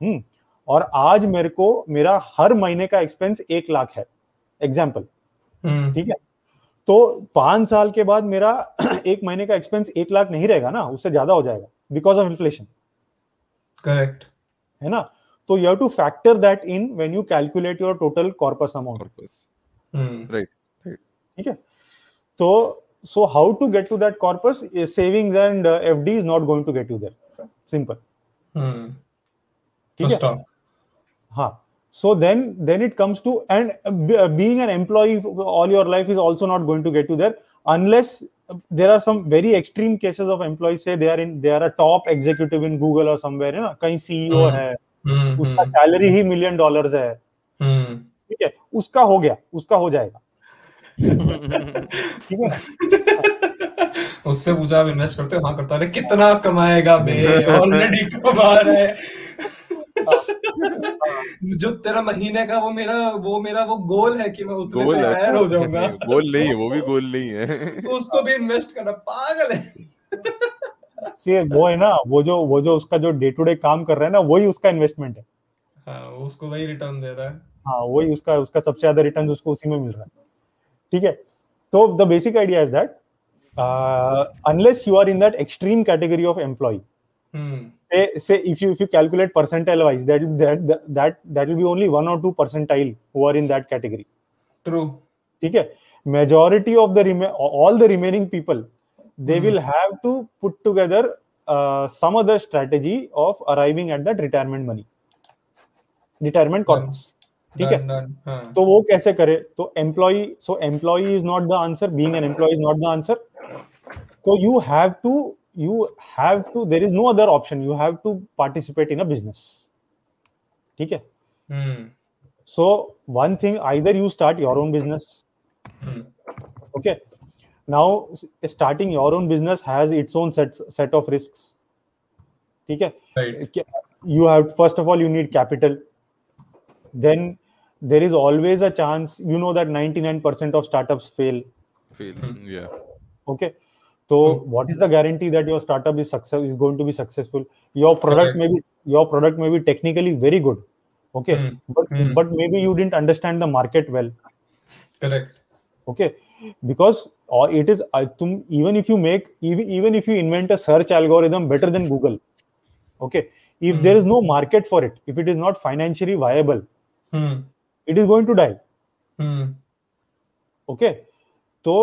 हम्म और आज मेरे को मेरा हर महीने का एक्सपेंस एक लाख है एग्ज़ाम्पल हम्म, ठीक है? तो पाँच साल के बाद मेरा एक महीने का एक्सपेंस एक लाख नहीं रहेगा ना उससे ज़्यादा हो जाएगा बिकॉज़ ऑफ़ इन्फ्लेशन करेक्ट है ना? तो you have to factor that in when you calculate your total corpus amount Corpus. Hmm, ठीक है? तो so how to get to that corpus savings and uh, fd is not going to get you there simple हम्म, तो है stock. हाँ so then then it comes to and uh, uh, being an employee all your life is also not going to get you there unless uh, there are some very extreme cases of employees say they are in they are a top executive in google or somewhere है ना कहीं CEO हम्म, है हम्म, उसका हम्म, salary ही million dollars है हम्म, ठीक है उसका हो गया उसका हो जाएगा है उससे पूछा आप इन्वेस्ट करते हो? हाँ करता है। कितना कमाएगा बे? ऑलरेडी कमा रहा है। जो तेरा महीने का वो मेरा वो मेरा वो गोल है कि मैं उतने गोल है। हो जाऊँगा। गोल नहीं है वो भी गोल नहीं है। तो उसको भी इन्वेस्ट करना पागल है। से वो है ना वो जो वो जो उसका जो डे टू डे काम कर रहा है ना वही उसका इन्वेस्टमेंट है। हाँ उसको वही रिटर्न दे रहा है। हाँ वही उसका उसका सबसे ज़्यादा रिटर्न उसको उसी में मिल रहा है। ठीक है तो the basic idea is that unless you are in that extreme category of employee hmm say if you if you calculate percentile wise that that that that will be only one or two percentile who are in that category true ठीक है majority of the all the remaining people they Hmm. will have to put together uh, some other strategy of arriving at that retirement money retirement corpus ठीक है? हाँ। तो वो कैसे करे? तो employee so employ is not the answer being an employ is not the answer तो you have to you have to there is no other option you have to participate in business ठीक है? So one thing either you start your own business okay now starting your own business has its own set of risk ठीक है? You have first of all you need capital then there is always a chance you know that 99% of startups fail Feel. Hmm. Yeah. okay so Hmm. what is the guarantee that your startup is success is going to be successful your product Correct. may be your product may be technically very good okay Hmm. but Hmm. but maybe you didn't understand the market well Correct. okay because or it is uh, even if you make even, even if you invent a search algorithm better than google okay if Hmm. there is no market for it if it is not financially viable it is going to die okay तो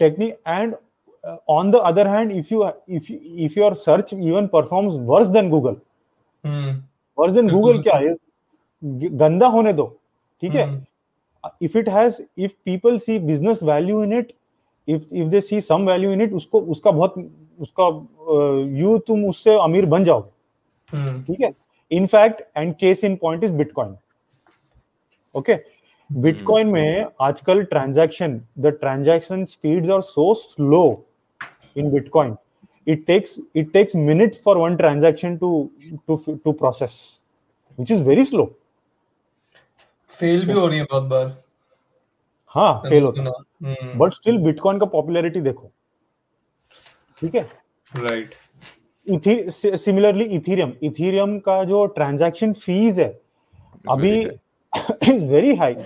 technique and on the other hand if you if if your search even performs worse than Google worse than Google क्या है? गंदा होने दो ठीक है? If it has if people see business value in it if if they see some value in it उसको उसका बहुत उसका यू तुम उससे अमीर बन जाओ ठीक है? In fact and case in point is bitcoin okay bitcoin में आजकल transaction the transaction speeds are so slow in bitcoin it takes it takes minutes for one transaction to to to process which is very slow. Fail भी हो रही है बहुत बार। हाँ fail होता है। बट स्टिल बिटकॉइन का पॉपुलैरिटी देखो। ठीक है? राइट सिमिलरली इथीरियम इथीरियम का जो ट्रांजैक्शन फ़ीस है अभी इज़ वेरी हाई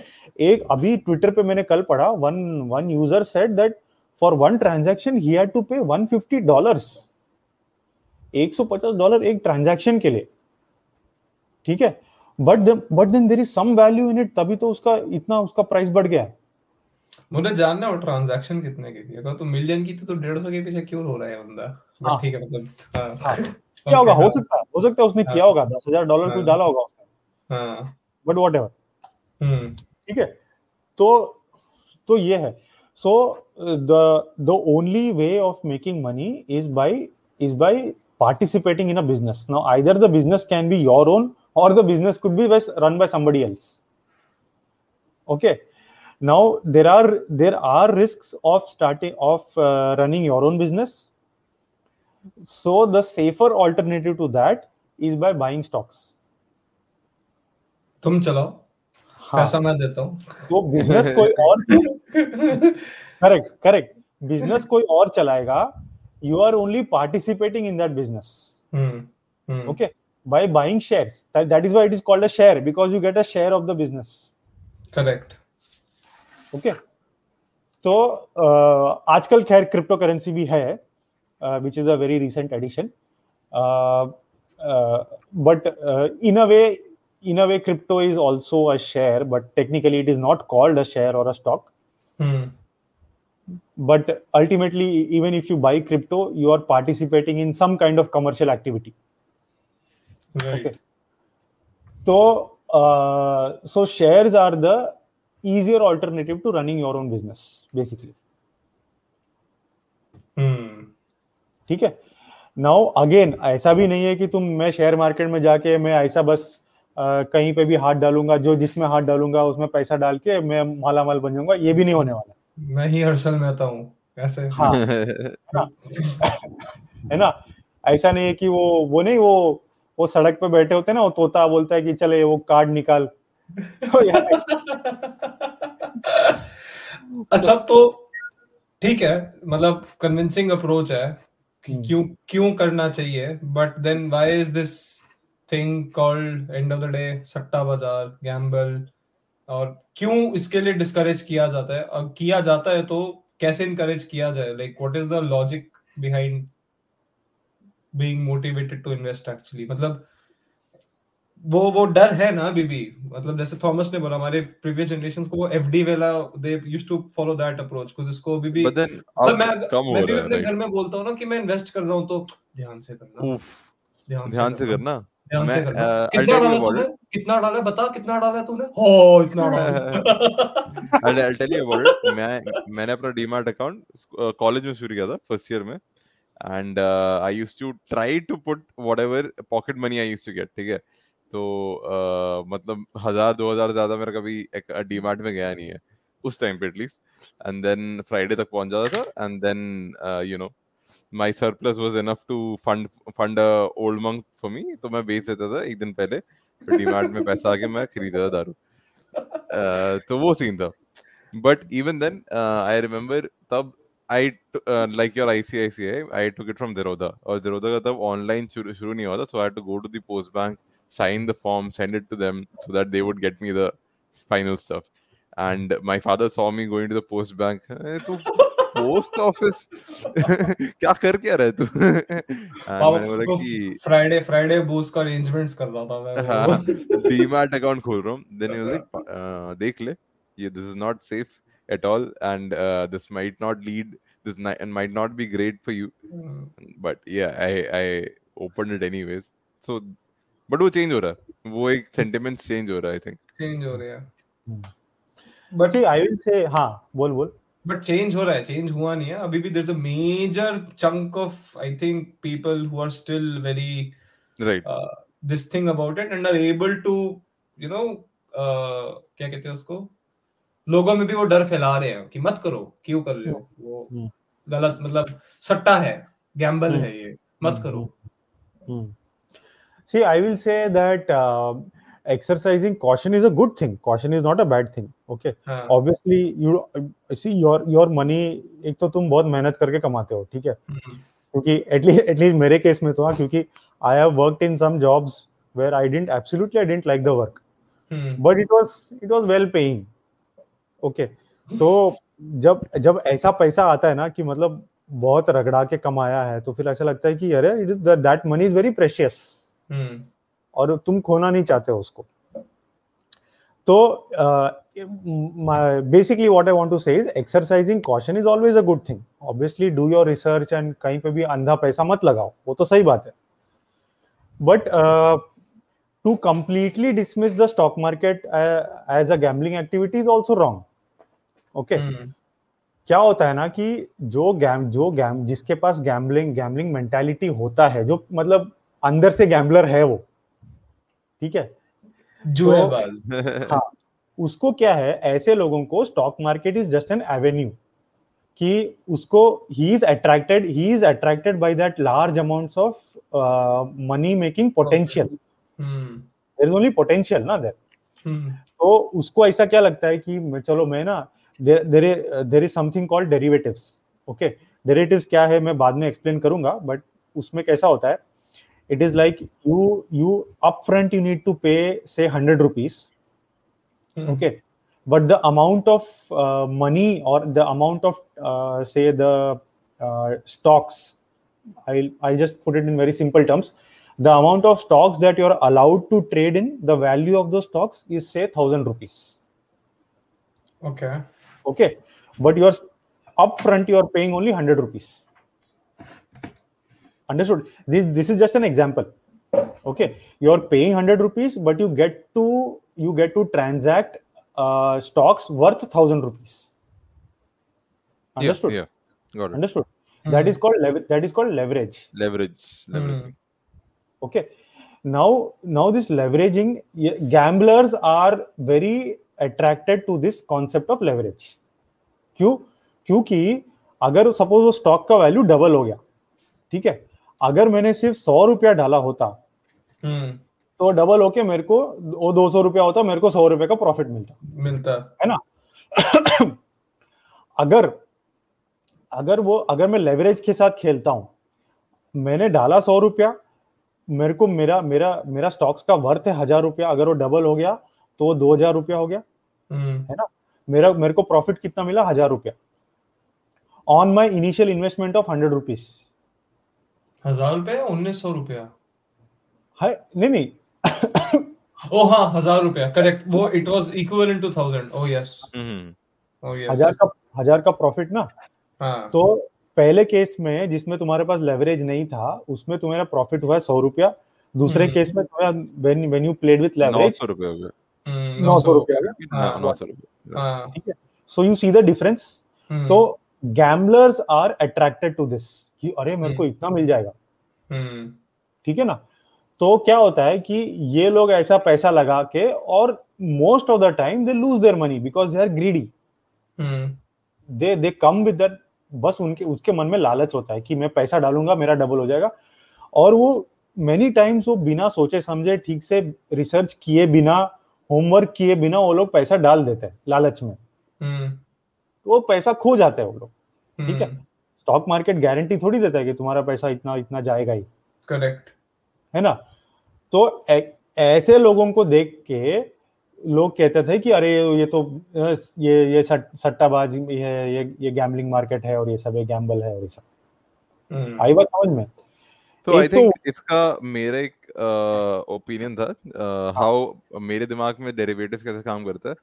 एक अभी ट्विटर पे मैंने कल पढ़ा one one user said that for one transaction he had to pay 150 dollars 150 dollar एक ट्रांजैक्शन के लिए। ठीक है? But but then there is some value in it तभी तो उसका इतना उसका प्राइस बढ़ गया। मुझे जानना है ट्रांजैक्शन कितने की थी। अगर तो मिलियन की तो डेढ़ सौ के पीछे क्यों रो रहा है बंदा? हाँ। ठीक है मतलब हाँ। हाँ। क्या होगा? हो सकता है हो सकता है उसने हाँ। किया होगा दस हज़ार डॉलर कुछ हाँ। डाला होगा उसने। हाँ। बट वॉट एवर ठीक है? तो तो ये है। So the the only way of making money is by is by participating in a business no either the business can be your own और the business could be best run by somebody else okay now there are there are risk of starting of running your own business so the safer alternative to that is by buying stocks तुम चलाओ। हाँ। पैसा मैं देता हूँ। तो business कोई और करेक्ट करेक्ट बिज़नेस कोई और चलाएगा। You are only participating in that business okay? By buying shares. That, that is why it is called a share because you get a share of the business. Correct okay? तो uh, आजकल खैर crypto currency भी है which is a very recent addition but in a way in a way crypto is also a share but technically it is not called a share or a stock hmm but ultimately even if you buy crypto you are participating in some kind of commercial activity right Okay. so uh, so shares are the easier alternative to running your own business basically hmm ठीक है now again ऐसा भी नहीं है कि तुम मैं share market में जाके मैं ऐसा बस uh, कहीं पे भी हाथ डालूँगा जो जिसमें हाथ डालूँगा उसमें पैसा डाल के मैं माला माल बन जाऊँगा ये भी नहीं होने वाला। मैं ही हर्षल मेहता हूँ ऐसे। हाँ। है ना? ऐसा नहीं है कि वो वो नहीं वो वो सड़क पे बैठे होते ना वो तोता बोलता है कि चले वो कार्ड निकाल। तो यार अच्छा तो ठीक है मतलब कन्विंसिंग अप्रोच है हम्म। क्यों क्यों करना चाहिए but then why is this thing called end of the day सट्टा बाज़ार गैम्बल और क्यों इसके लिए डिस्करेज किया जाता है? और किया जाता है तो कैसे इनकरेज किया जाए? Like what is the logic behind being motivated to invest actually मतलब वो वो डर है ना अभी भी। मतलब जैसे थॉमस ने बोला हमारे प्रीवियस जनरेशंस को वो एफडी वाला they used to follow that approach कुछ इसको अभी भी then मतलब मैं मैं भी अपने घर में बोलता हूँ ना कि मैं इन्वेस्ट कर रहा हूँ तो ध्यान से करना। ध्यान से करना? ध्यान से करना कितना डाला तूने? कितना डाला बता कितना डाला तूने? हो इतना डाला। I'll, I'll tell you about it. मैं मैंने अपना डीमार्ट अकाउंट कॉलेज में शुरू किया था फ़र्स्ट ईयर में। And I used to try to put whatever pocket money I used to get ठीक है? तो uh, मतलब हज़ार दो हज़ार ज़्यादा मेरा कभी डीमार्ट में गया नहीं है उस टाइम पे एटलीस्ट एंड देन फ्राइडे तक पहुँच जाता था। And then you know my surplus was enough to fund fund a Old Monk for me तो मैं बेच देता था एक दिन पहले डीमार्ट में पैसा आके मैं खरीदा दारू। तो वो सीन था। But even then I remember तब I like your ICICI I took it from दिरोदा और दिरोदा का तब ऑनलाइन शुरू नहीं हुआ था so I to go to the post bank the form send it to them so that they would get me the final stuff and my father saw me going to the post bank "Eh, तू post office क्या कर क्या रहा है तू मैंने बोला कि फ्राइडे फ्राइडे बूस का अरेंजमेंट्स कर रहा था मैं हाँ डीमैट अकाउंट खोल रहा हूँ। देन ही लाइक देख ले ये this is not safe at all and uh, this might not lead this ni- and might not be great for you. But yeah i i opened it anyways. So but वो change हो रहा है। वो एक sentiments change हो रहा है I think change हो रहा है. But See, I will say, हाँ, बोल बोल. बट चेंज हो रहा है चेंज हुआ नहीं है। अभी भी there is a major chunk of I think people who are still very right this thing about it and are able to you know क्या कहते हैं उसको? लोगों में भी वो डर फैला रहे हैं कि मत करो क्यों कर रहे हो? वो हम्म। गलत मतलब सट्टा है गैम्बल हम्म। है ये मत हम्म, करो. See, I will say that uh, exercising caution is a good thing. Caution is not a bad thing. Okay. हाँ Obviously, you see your your money. एक तो तुम बहुत मेहनत करके कमाते हो, ठीक है? हम्म, क्योंकि एटलीस्ट एटलीस्ट मेरे केस में तो हाँ क्योंकि I have worked in some jobs where I didn't absolutely I didn't like the work hmm, but it was it was well paying okay तो जब जब ऐसा पैसा आता है ना कि मतलब बहुत रगड़ा के कमाया है तो फिर ऐसा लगता है कि अरे it is that money is very precious और तुम खोना नहीं चाहते हो उसको। तो basically what I want to say is exercising caution is always a good thing obviously do your research and कहीं पे भी अंधा पैसा मत लगाओ वो तो सही बात है। But to completely dismiss the stock market as a gambling activity is also wrong okay क्या होता है ना कि जो गैम जो गैम जिसके पास गैम्बलिंग गैम्बलिंग मेंटालिटी होता है जो मतलब अंदर से गैम्बलर है वो ठीक है? जुएबाज हाँ उसको क्या है ऐसे लोगों को stock market is just an avenue कि उसको he is attracted he is attracted by that large amounts of money making potential there is only potential ना देयर हम्म, तो उसको ऐसा क्या लगता है कि चलो मैं ना there there is something called derivatives okay derivatives क्या है मैं बाद में एक्सप्लेन करूँगा बट उसमें कैसा होता है it is like you you upfront you need to pay say 100 rupees. Mm. okay. But the amount of uh, money or the amount of uh, say the uh, stocks i'll i'll just put it in very simple terms. The amount of stocks that you're allowed to trade in the value of those stocks is say 1000 rupees. Okay. Okay. But you're upfront you're paying only 100 rupees understood this this is just an example okay you're paying 100 rupees but you get to you get to transact uh, stocks worth 1000 rupees understood yeah got it understood that is called lever- that is called leverage leverage leverage okay now now this leveraging y- gamblers are very attracted to this concept of leverage क्यों क्योंकि अगर suppose वो stock का value double हो गया ठीक है अगर मैंने सिर्फ़ सौ रुपया डाला होता हम्म, तो डबल होके मेरे को वो दो सौ रुपया होता मेरे को सौ रुपए का प्रॉफिट मिलता। मिलता। है ना? अगर अगर वो अगर मैं लेवरेज के साथ खेलता हूँ मैंने डाला सौ रुपया मेरे को मेरा मेरा मेरा स्टॉक्स का वर्थ है हज़ार रुपया अगर वो डबल हो गया तो वो दो हज़ार रुपया हो गया। हम्म, है ना? मेरा मेरे को प्रॉफिट कितना मिला? हज़ार रुपया। On my initial investment of hundred rupees हज़ार रुपए उन्नीस सौ रुपया? है नहीं नहीं। ओ हाँ हज़ार रुपया करेक्ट वो it was equivalent to thousand oh yes. Oh yes हज़ार का हज़ार का प्रॉफिट ना? हाँ। तो पहले केस में जिसमें तुम्हारे पास लेवरेज नहीं था उसमें तुम्हारा प्रॉफिट हुआ सौ रुपया। दूसरे हम्म। केस में तुम्हें when when you played with नौ सौ रुपए हो हम्म, 900 रुपए हाँ, नौ सौ रुपए हाँ, ठीक है। So you see the difference hmm, तो gamblers are attracted to this कि अरे मेरे को हम्म। इतना मिल जाएगा। हम्म, ठीक है ना? तो क्या होता है कि ये लोग ऐसा पैसा लगा के और most of the time they lose their money because they are greedy they they come with that बस उनके उसके मन में लालच होता है कि मैं पैसा डालूँगा मेरा डबल हो जाएगा। और वो मेनी टाइम्स वो बिना सोचे समझे ठीक से रिसर्च किए बिना होमवर्क किए बिना वो लोग पैसा डाल देते हैं लालच में। तो वो पैसा खो जाते हैं वो लोग। ठीक है। स्टॉक मार्केट गारंटी थोड़ी देता है कि तुम्हारा पैसा इतना इतना जाएगा ही। करेक्ट है ना? तो ऐ- ऐसे लोगों को देख के लोग कहते थे कि अरे ये तो ये ये सट, सट्टाबाज ये ये ये गैम्बलिंग मार्केट है और ये सब ये गैम्बल है और ये सब। हम्म, आई बात समझ में? तो आई एक तो- थिंक इसका मेरा एक ओपिनियन था हाउ मेरे दिमाग में डेरिवेटिव्स कैसे काम करता है।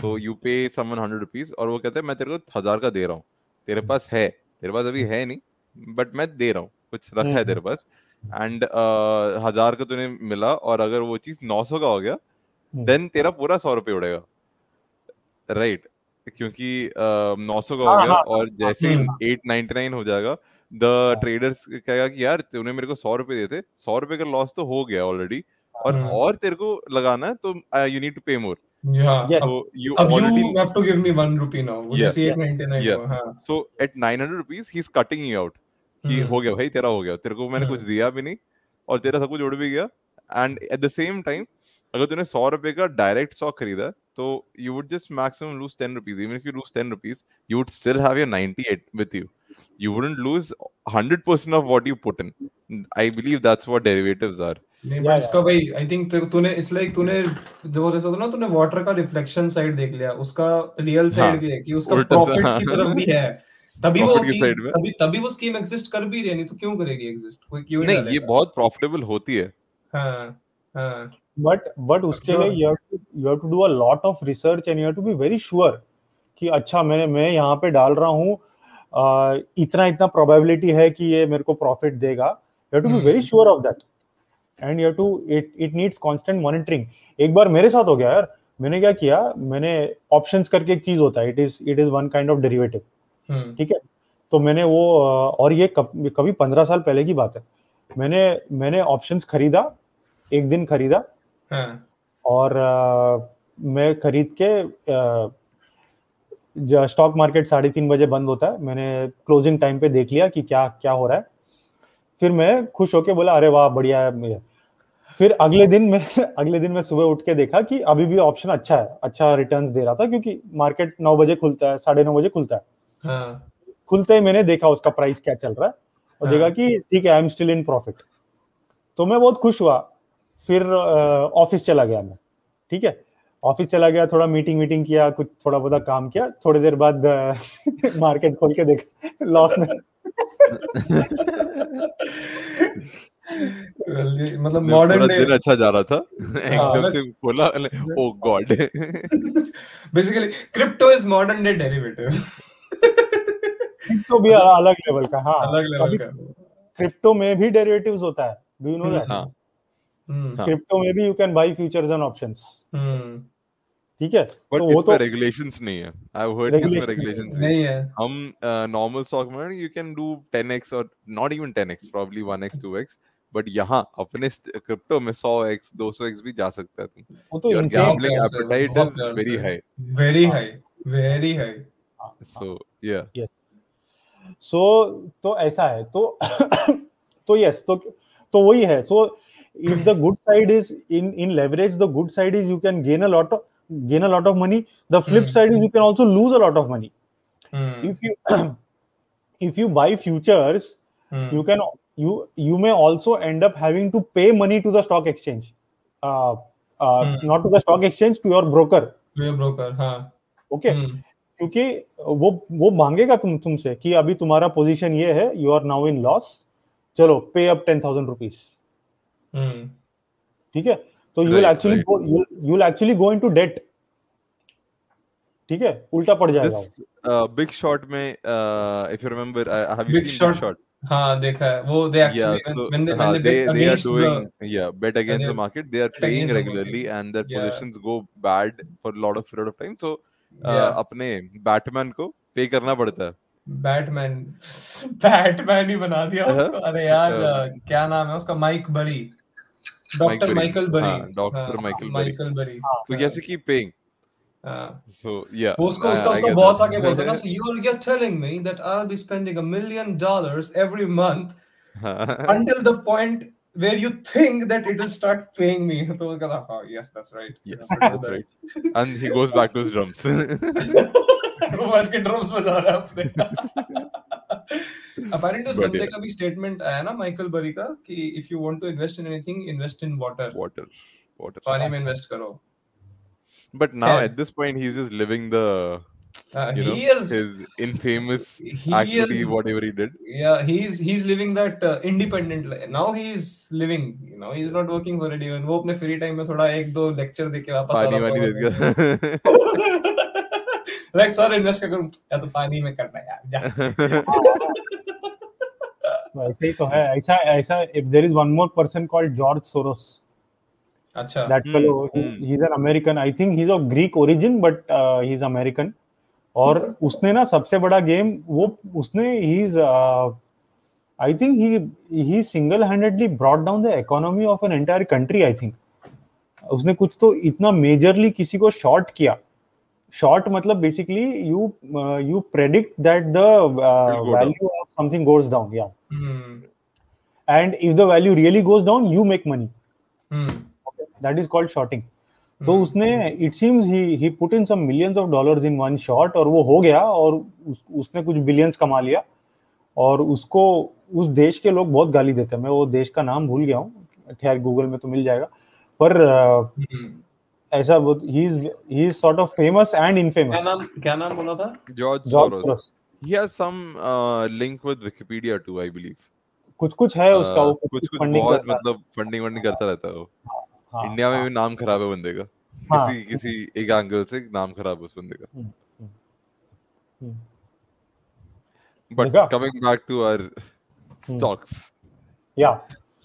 So you pay someone hundred rupees और वो कहता है मैं तेरे को हज़ार का दे रहा हूँ। तेरे पास है। तेरे पास अभी है नहीं बट मैं दे रहा हूँ कुछ रखा है हम्म। तेरे पास एंड uh, हज़ार का तूने मिला और अगर वो चीज़ नौ सौ का हो गया हम्म। देन तेरा पूरा सौ रुपये उड़ेगा राइट क्योंकि नौ सौ का हो हाँ, गया हाँ, और जैसे ही हम्म। एट नाइनटी नाइन हो जाएगा द। ट्रेडर्स कहेगा कि यार तूने मेरे को सौ रुपए दिए थे सौ रुपए का लॉस तो हो गया ऑलरेडी और हम्म। और तेरे को लगाना है तो you need to pay more yeah, Yeah. अब so you अब already you have to give me one rupee now वो Yeah. जैसे 899 Yeah. हुआ हाँ so at 900 rupees he's cutting you out कि हम्म। हो गया भाई तेरा हो गया तेरे को मैंने कुछ हम्म। दिया भी नहीं और तेरा सब कुछ उड़ भी गया and at the same time अगर तूने सौ रुपए का डायरेक्ट स्टॉक खरीदा तो you would just maximum lose ten rupees even if you lose ten rupees you would still have your 98 with you you wouldn't lose 100% of what you put in i believe that's what derivatives are नहीं but इसका भाई I think तूने it's like तूने जो जैसा था ना तूने वाटर का रिफ्लेक्शन साइड देख लिया। उसका रियल साइड हाँ, भी है कि उसका प्रॉफिट की हाँ। तरफ़ भी है। तभी वो चीज़ तभी तभी वो स्कीम एग्जिस्ट कर भी रही है नहीं तो क्यों करेगी एग्जिस्ट कोई क्यों ही नहीं ये बहुत प्रॉफिटेबल होती है। हाँ हाँ। बट बट उसके लिए you have to you have to do a lot of research and you have to be very sure कि अच्छा मैं मैं यहाँ पे डाल रहा हूँ इतना इतना प्रोबेबिलिटी है कि ये मेरे को प्रॉफिट देगा। You have to be very. Sure of that and you to it it needs constant monitoring एक बार मेरे साथ हो गया यार। मैंने क्या किया? मैंने ऑप्शंस करके एक चीज़ होता है। It is it is one kind of derivative ठीक है? तो मैंने वो और ये कब, कभी पंद्रह साल पहले की बात है। मैंने मैंने ऑप्शंस खरीदा एक दिन खरीदा। हाँ। और अ, मैं खरीद के स्टॉक मार्केट साढ़े तीन बजे बंद होता है। मैंने क्लोजिंग टाइम पे देख लिया कि क्या क्या हो रहा है। फिर मैं खुश होके बोला अरे वाह बढ़िया है मुझे फिर अगले दिन मैं अगले दिन मैं सुबह उठ के देखा कि अभी भी ऑप्शन अच्छा है अच्छा रिटर्न्स दे रहा था क्योंकि मार्केट नौ बजे खुलता है साढ़े नौ बजे खुलता है। हाँ। खुलते ही मैंने देखा उसका प्राइस क्या चल रहा है और हाँ। देखा कि ठीक है I am still in profit तो मैं बहुत खुश हुआ। फिर ऑफ़िस चला गया मैं ठीक है? ऑफ़िस चला गया थोड़ा मीटिंग मीटिंग किया कुछ थोड़ा बहुत काम किया थोड़ी देर बाद मार्केट खोल के देखा लॉस में। मतलब मॉडर्न डे दिन अच्छा जा रहा था। एकदम से बोला ओ god basically crypto is modern day derivative crypto भी अलग लेवल का हाँ। अलग लेवल का। क्रिप्टो में भी डेरिवेटिव्स होता है। डू यू नो दैट हाँ। हम्म। हाँ। क्रिप्टो में भी you can buy futures and options hmm. ठीक है? बट तो वो तो regulations नहीं है। आई हर्ड इसमें regulations नहीं है। हम नॉर्मल स्टॉक में यू कैन डू 10x और not even 10x probably 1x 2x but यहाँ अपने क्रिप्टो में 100x 200x भी जा सकता है तुम। वो तो से, is प्यार very से। high very high very high so yeah so तो ऐसा है। तो तो यस तो तो वही है। So if the good side is in in leverage the good side is you can gain a lot of gain a lot of money the flip Hmm. Side is you can also lose a lot of money hmm if you if you buy futures mm. you can you you may also end up having to pay money to the stock exchange uh, uh, Hmm. not to the stock exchange to your broker ये broker हाँ okay हम्म, क्योंकि वो वो मांगेगा तुम तुमसे कि अभी तुम्हारा पोजीशन ये है you are now in loss चलो pay up ten thousand rupees hmm ठीक है तो you actually go you actually go into debt ठीक है? उल्टा पड़ जाएगा बिग शॉट में इफ़ यू रिमेंबर अपने बैटमैन को पे करना पड़ता है। बैटमैन बैटमैन ही बना दिया उसको। अरे यार क्या नाम है उसका? माइक बरी डॉक्टर Berry. माइकल बरी हाँ, Dr. Michael Berry. Michael Berry So he has to keep paying. हाँ So yeah. वो उसको I- उसका I उसका get बॉस that. आके बोलता है ना so you're you're telling me that I'll be spending a million dollars every month until the point where you think that it will start paying me तो वो कहता oh yes that's right yes, that's right. And he goes back to his drums. वो है apparently उस बंदे का भी statement आया ना माइकल बरी का कि if you want to invest in anything invest in water water, water. पानी में इन्वेस्ट करो But now Yeah. at this point, he's just living the Uh, you know is his infamous he activity, is whatever he did. yeah he's he's living that uh, independent life now he's living you know he's not working for anyone वो अपने free time में थोड़ा एक दो lecture देके वापस आ पानी रहा वानी दे. लाइक सर इन्वेस्ट क्या करूँ या तो पानी में करना है यार तो ऐसा ही तो है। ऐसा ऐसा if there is one more person called George Soros अच्छा। that Hmm, fellow he, hmm. he's an american. I think he's of greek origin but uh, he's american. और उसने ना सबसे बड़ा गेम वो उसने he is I think he he single handedly brought down the economy of an entire country I think उसने कुछ तो इतना मेजरली किसी को शॉर्ट किया। शॉर्ट मतलब basically you you predict that the value of something goes down या हम्म and if the value really goes down you make money hmm that is called shorting. तो उसने it seems he he put in some millions of dollars in one shot और वो हो गया और उस, उसने कुछ बिलियंस कमा लिया। और उसको उस देश के लोग बहुत गाली देते हैं। मैं वो देश का नाम भूल गया हूँ। खैर गूगल में तो मिल जाएगा। पर अ, हम्म। ऐसा ही is he is sort of famous and क्या इनफेमस नाम क्या नाम बोला था? George George Soros. Soros He has some uh, link with Wikipedia too, I believe. कुछ कुछ है उसका वो Uh, कुछ कुछ फंडिंग बहुत मतलब फंडिंग वंडिंग करता रहता है वो। हाँ, इंडिया में हाँ, भी नाम खराब है बंदे का। हाँ। किसी किसी एक एंगल से नाम खराब है उस बंदे का। But? Coming back to our stocks या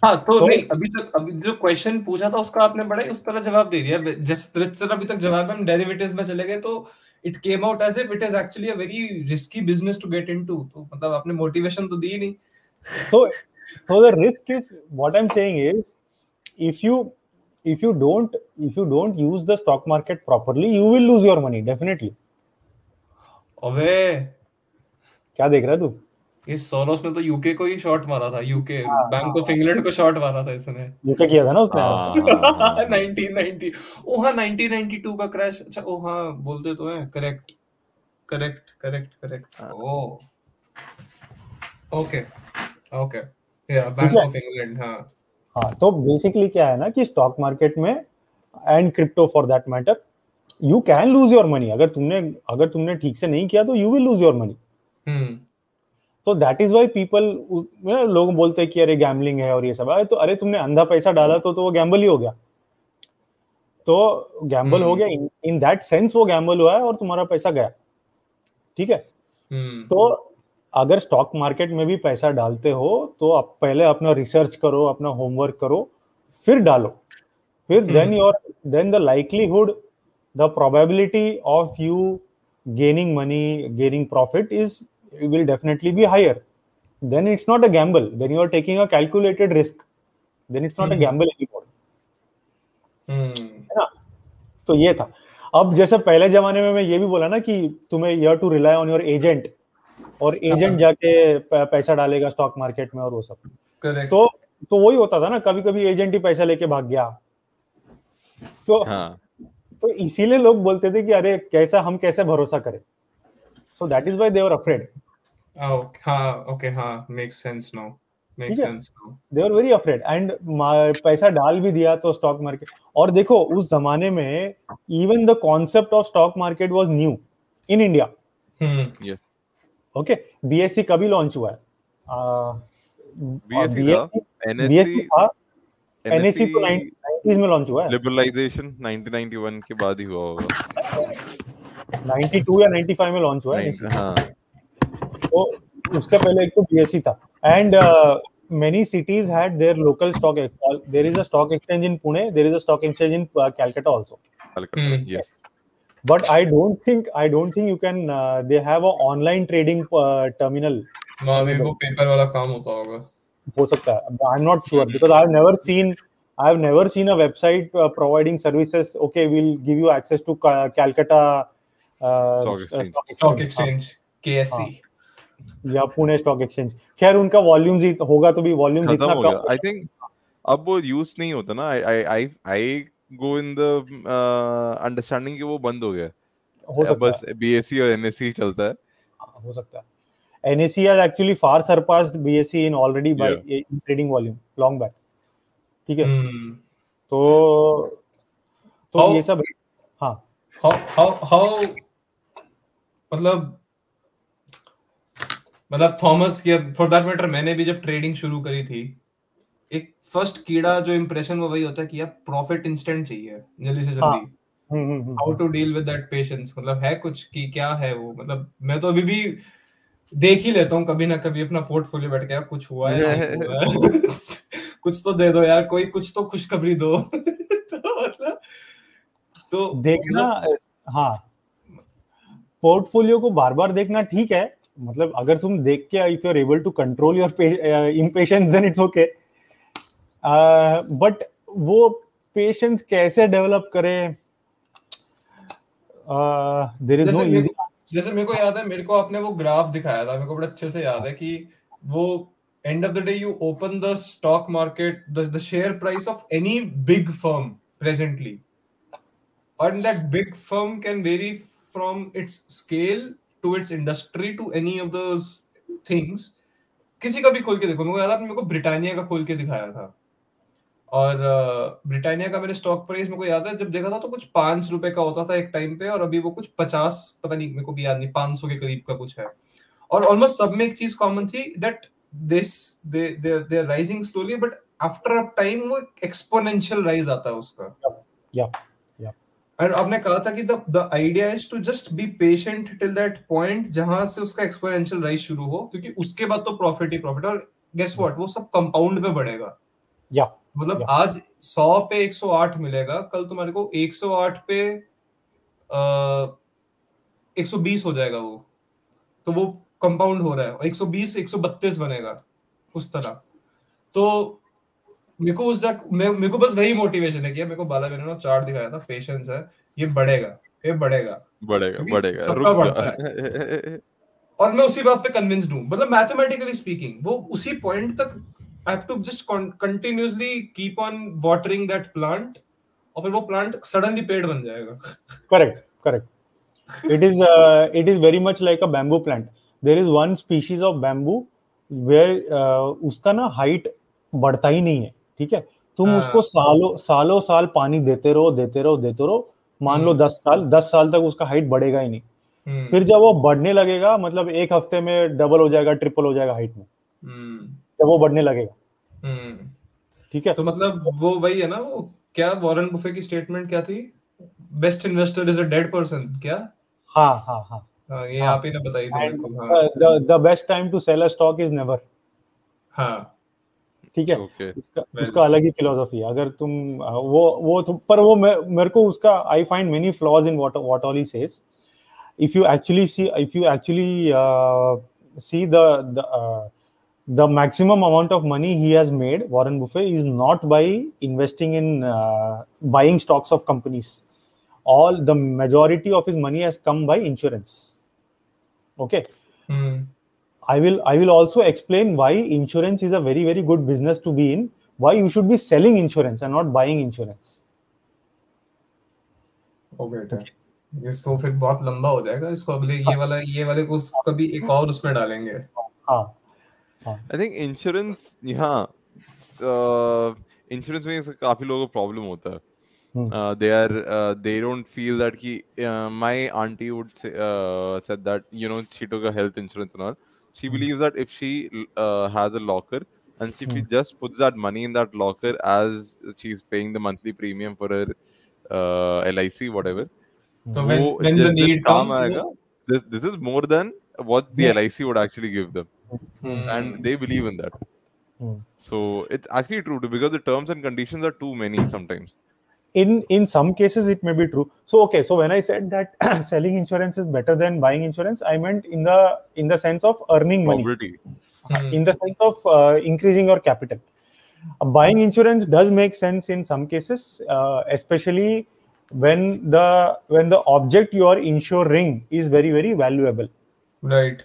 हाँ तो So- नहीं अभी तक अभी जो क्वेश्चन पूछा था उसका आपने बड़ा उस तरह जवाब दे दिया। जिस जिस तरह अभी तक जवाब में हम डेरिवेटिव्स में चले गए तो it came out as if it is actually a very risky business to get into तो मतलब आपने मोटिवेशन तो दी नहीं so so the risk is what i'm saying is if you if you don't if you don't use the stock market properly you will lose your money definitely अबे क्या देख रहा है तू इस सोरोस ने तो यूके को ही शॉट मारा था यूके हाँ, बैंक हाँ, ऑफ़ इंग्लैंड को शॉट मारा था इसने। ये क्या किया था ना उसने? हाँ, हाँ, हाँ। 1990 ओ हाँ 1992 का क्रैश अच्छा ओ हाँ बोलते तो हैं। करेक्ट करेक्ट करेक्ट करेक्ट हाँ। ओ okay okay yeah bank of England हाँ। हाँ तो बेसिकली क्या है ना कि स्टॉक मार्केट में and crypto for that matter you can lose your money अगर तुमने अगर तुमने ठीक से नहीं किया तो you will lose your money हम्म। तो दैट इज़ वाई पीपल लोग बोलते हैं कि अरे गैम्बलिंग है और ये सब। अरे तो अरे तुमने अंधा पैसा डाला तो तो वो गैम्बल ही हो गया। तो गैम्बल हो हम्म। गया। इन दैट सेंस वो गैम्बल हुआ है और तुम्हारा पैसा गया। ठीक है? हम्म। तो अगर स्टॉक मार्केट में भी पैसा डालते हो तो आप पहले अपना रिसर्च करो अपना होमवर्क करो फिर डालो। फिर then. Your then the likelihood the probability of you gaining money gaining profit is will definitely be higher. Then it's not a gamble. Then you are taking a calculated risk. Then it's not mm. a hmm. gamble anymore. हम्म है ना? तो ये था। अब जैसे पहले जमाने में मैं ये भी बोला ना कि तुम्हें you to rely on your agent और एजेंट हाँ। जाके पैसा डालेगा स्टॉक मार्केट में और वो सब। करेक्ट तो तो वही होता था ना कभी कभी एजेंट ही पैसा लेके भाग गया। तो हाँ। तो इसीलिए लोग बोलते थे कि अरे कैसा हम कैसे भरोसा करें? So that is why they are afraid हाँ ओके हाँ मेक्स सेंस नाउ मेक्स ठीक है। Sense now they are very afraid and पैसा डाल भी दिया तो स्टॉक मार्केट और देखो उस जमाने में even the concept of stock market was new in India hmm okay BSE कभी लॉन्च हुआ है? बीएससी था बीएससी एनएससी था? एनएससी तो 90s में लॉन्च हुआ है? लिबरलाइजेशन 1991 के बाद ही हुआ होगा. 92 या 95 में लॉन्च हुआ है? हाँ. तो उसके पहले एक तो बीएससी था। And many cities had their local stock there is a stock exchange in Pune there is a stock exchange in Calcutta also yes but I don't think I don't think you can they have a online trading terminal वहाँ वो paper वाला काम होता होगा। हो सकता है I am not sure because I have never seen I have never seen a website providing services okay we will give you access to Calcutta stock exchange KSC या पुणे स्टॉक एक्सचेंज। खैर उनका वॉल्यूम होगा तो भी volume खत्म जितना कम आई think अब वो यूज़ नहीं होता ना। I I I go in the understanding कि वो बंद हो गया। हो सकता बस बीएससी और एनएससी चलता है। है हो सकता है। NSE has actually far surpassed BSE in already by in trading volume long back ठीक है? Hmm. तो तो ये सब हाँ। how how how मतलब मतलब थॉमस की फॉर दैट मैटर मैंने भी जब ट्रेडिंग शुरू करी थी एक फ़र्स्ट कीड़ा जो इम्प्रेशन वो वही होता है कि यार प्रॉफिट इंस्टेंट चाहिए जल्दी से जल्दी। How to deal with that patience मतलब है कुछ कि क्या है वो? मतलब मैं तो अभी भी देख ही लेता हूँ कभी ना कभी अपना पोर्टफोलियो बैठ के कुछ है हुआ है। कुछ तो दे दो यार कोई कुछ तो खुशखबरी दो। तो मतलब तो देखना मतलब- हाँ। पोर्टफोलियो को बार बार देखना ठीक है मतलब अगर तुम देख के if you are able to control your impatience then it's okay but वो पेशेंस कैसे डेवलप करें? देर इज़ नो इजी जैसे मेरे को याद है मेरे को आपने वो ग्राफ दिखाया था मेरे को बड़ा अच्छे से याद है कि वो end of the day you open the stock market the share price of any big firm presently and that big firm can vary from its scale to its industry to any of those things, किसी का भी खोल के देखो। मेरे को याद मेरे को ब्रिटानिया का खोल के दिखाया था। और ब्रिटानिया का मैंने स्टॉक प्राइस मेरे को याद है, जब देखा था तो कुछ पाँच रुपए का होता था एक टाइम पे, और अभी वो कुछ पचास, पता नहीं, मेरे को भी याद नहीं, पाँच सौ के करीब का कुछ है। और ऑलमोस्ट सब में एक चीज़ कॉमन थी that this they they they are rising slowly but after a time वो एक्सपोनेंशियल राइज आता है उसका। या और आपने कहा था कि the idea is to just be patient till that point जहाँ से उसका एक्सपोनेंशियल राइज शुरू हो क्योंकि उसके बाद तो प्रॉफिट ही प्रॉफिट और गेस व्हाट वो सब कंपाउंड पे बढ़ेगा। या मतलब Yeah. आज 100 पे 108 मिलेगा कल तुम्हारे को 108 पे अ, 120 हो जाएगा वो। तो वो कंपाउंड हो रहा है और 120 132 बनेगा उस तरह। तो मेरे को उस तक मैं मेरे को बस वही मोटिवेशन है कि मेरे को बाला मैंने ना चार्ट दिखाया था पेशेंस है ये बढ़ेगा ये बढ़ेगा। बढ़ेगा बढ़ेगा सबका रुक बढ़ता जा और मैं उसी बात पे कन्विंस्ड हूँ। मतलब मैथमेटिकली स्पीकिंग वो उसी पॉइंट तक I have to just continuously keep on watering that plant और फिर वो प्लांट सडनली पेड़ बन जाएगा। Correct correct. It is uh, it is very much like a bamboo plant. There is one species of bamboo where uh, उसका ना height बढ़ता ही नहीं है। ठीक है? तुम हाँ। उसको सालों सालों साल पानी देते रहो देते रहो देते रहो। मान लो हम्म। दस साल दस साल तक उसका हाइट बढ़ेगा ही नहीं। हम्म, फिर जब वो बढ़ने लगेगा मतलब एक हफ़्ते में डबल हो जाएगा ट्रिपल हो जाएगा हाइट में। हम्म, जब वो बढ़ने लगेगा। ठीक है? तो मतलब वो वही है ना वो क्या वॉरेन बुफे की स्टेटमेंट क्या थी? Best investor is a dead person क्या? हाँ हाँ हाँ। हाँ, ये। आप ही ने बताई थी मेरे And को the the best time to sell a stock is never हाँ। ठीक है? okay. उसका अलग ही फिलोसफी है। अगर तुम वो वो पर वो मेरे को उसका I find many flaws in what all he if you actually see if you actually see the the maximum amount of money he has made Warren Buffett is not by investing in buying stocks of companies all the majority of his money has come by insurance okay I will I will also explain why insurance is a very very good business to be in. Why you should be selling insurance and not buying insurance. हो बेटा ये तो फिर बहुत लंबा हो जाएगा इसको अगले ये वाला ये वाले को उस- कभी एक और उसमें डालेंगे हाँ आई थिंक इंश्योरेंस यहाँ इंश्योरेंस में इसका काफी लोगों को प्रॉब्लम होता है Hmm. uh, they are uh, they don't feel that he uh, my auntie would say uh, said that you know she took she hmm. believes that if she uh, has a locker and she hmm. just puts that money in that locker as she's paying the monthly premium for her uh, LIC, whatever. So when, when the need comes, aega, this, this is more than what the yeah. LIC would actually give them. Hmm. And they believe in that. Hmm. So it's actually true because the terms and conditions are too many sometimes in in some cases it may be true. So okay so when i said that selling insurance is better than buying insurance i meant in the in the sense of earning money. Probability. in the sense of uh, increasing your capital. Uh, buying insurance does make sense in some cases uh, especially when the when the object you are insuring is very very valuable. Right.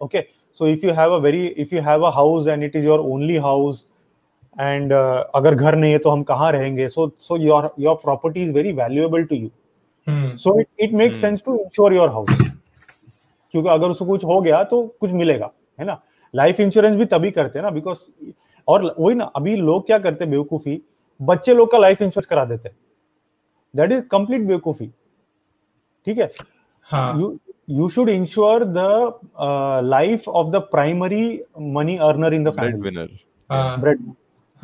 okay so if you have a very if you have a house and it is your only house and uh, अगर घर नहीं है तो हम कहाँ रहेंगे? So so your your property is very valuable to you so it it make sense to insure your house क्योंकि अगर उसको कुछ हो गया तो कुछ मिलेगा है ना? लाइफ इंश्योरेंस भी तभी करते हैं ना बिकॉज़ और वही ना अभी लोग क्या करते हैं बेवकूफ़ी? बच्चे लोग का लाइफ इंश्योरेंस करा देते दैट इज़ कंप्लीट बेवकूफ़ी। ठीक है? You you should insure the life of the primary money earner in the family bread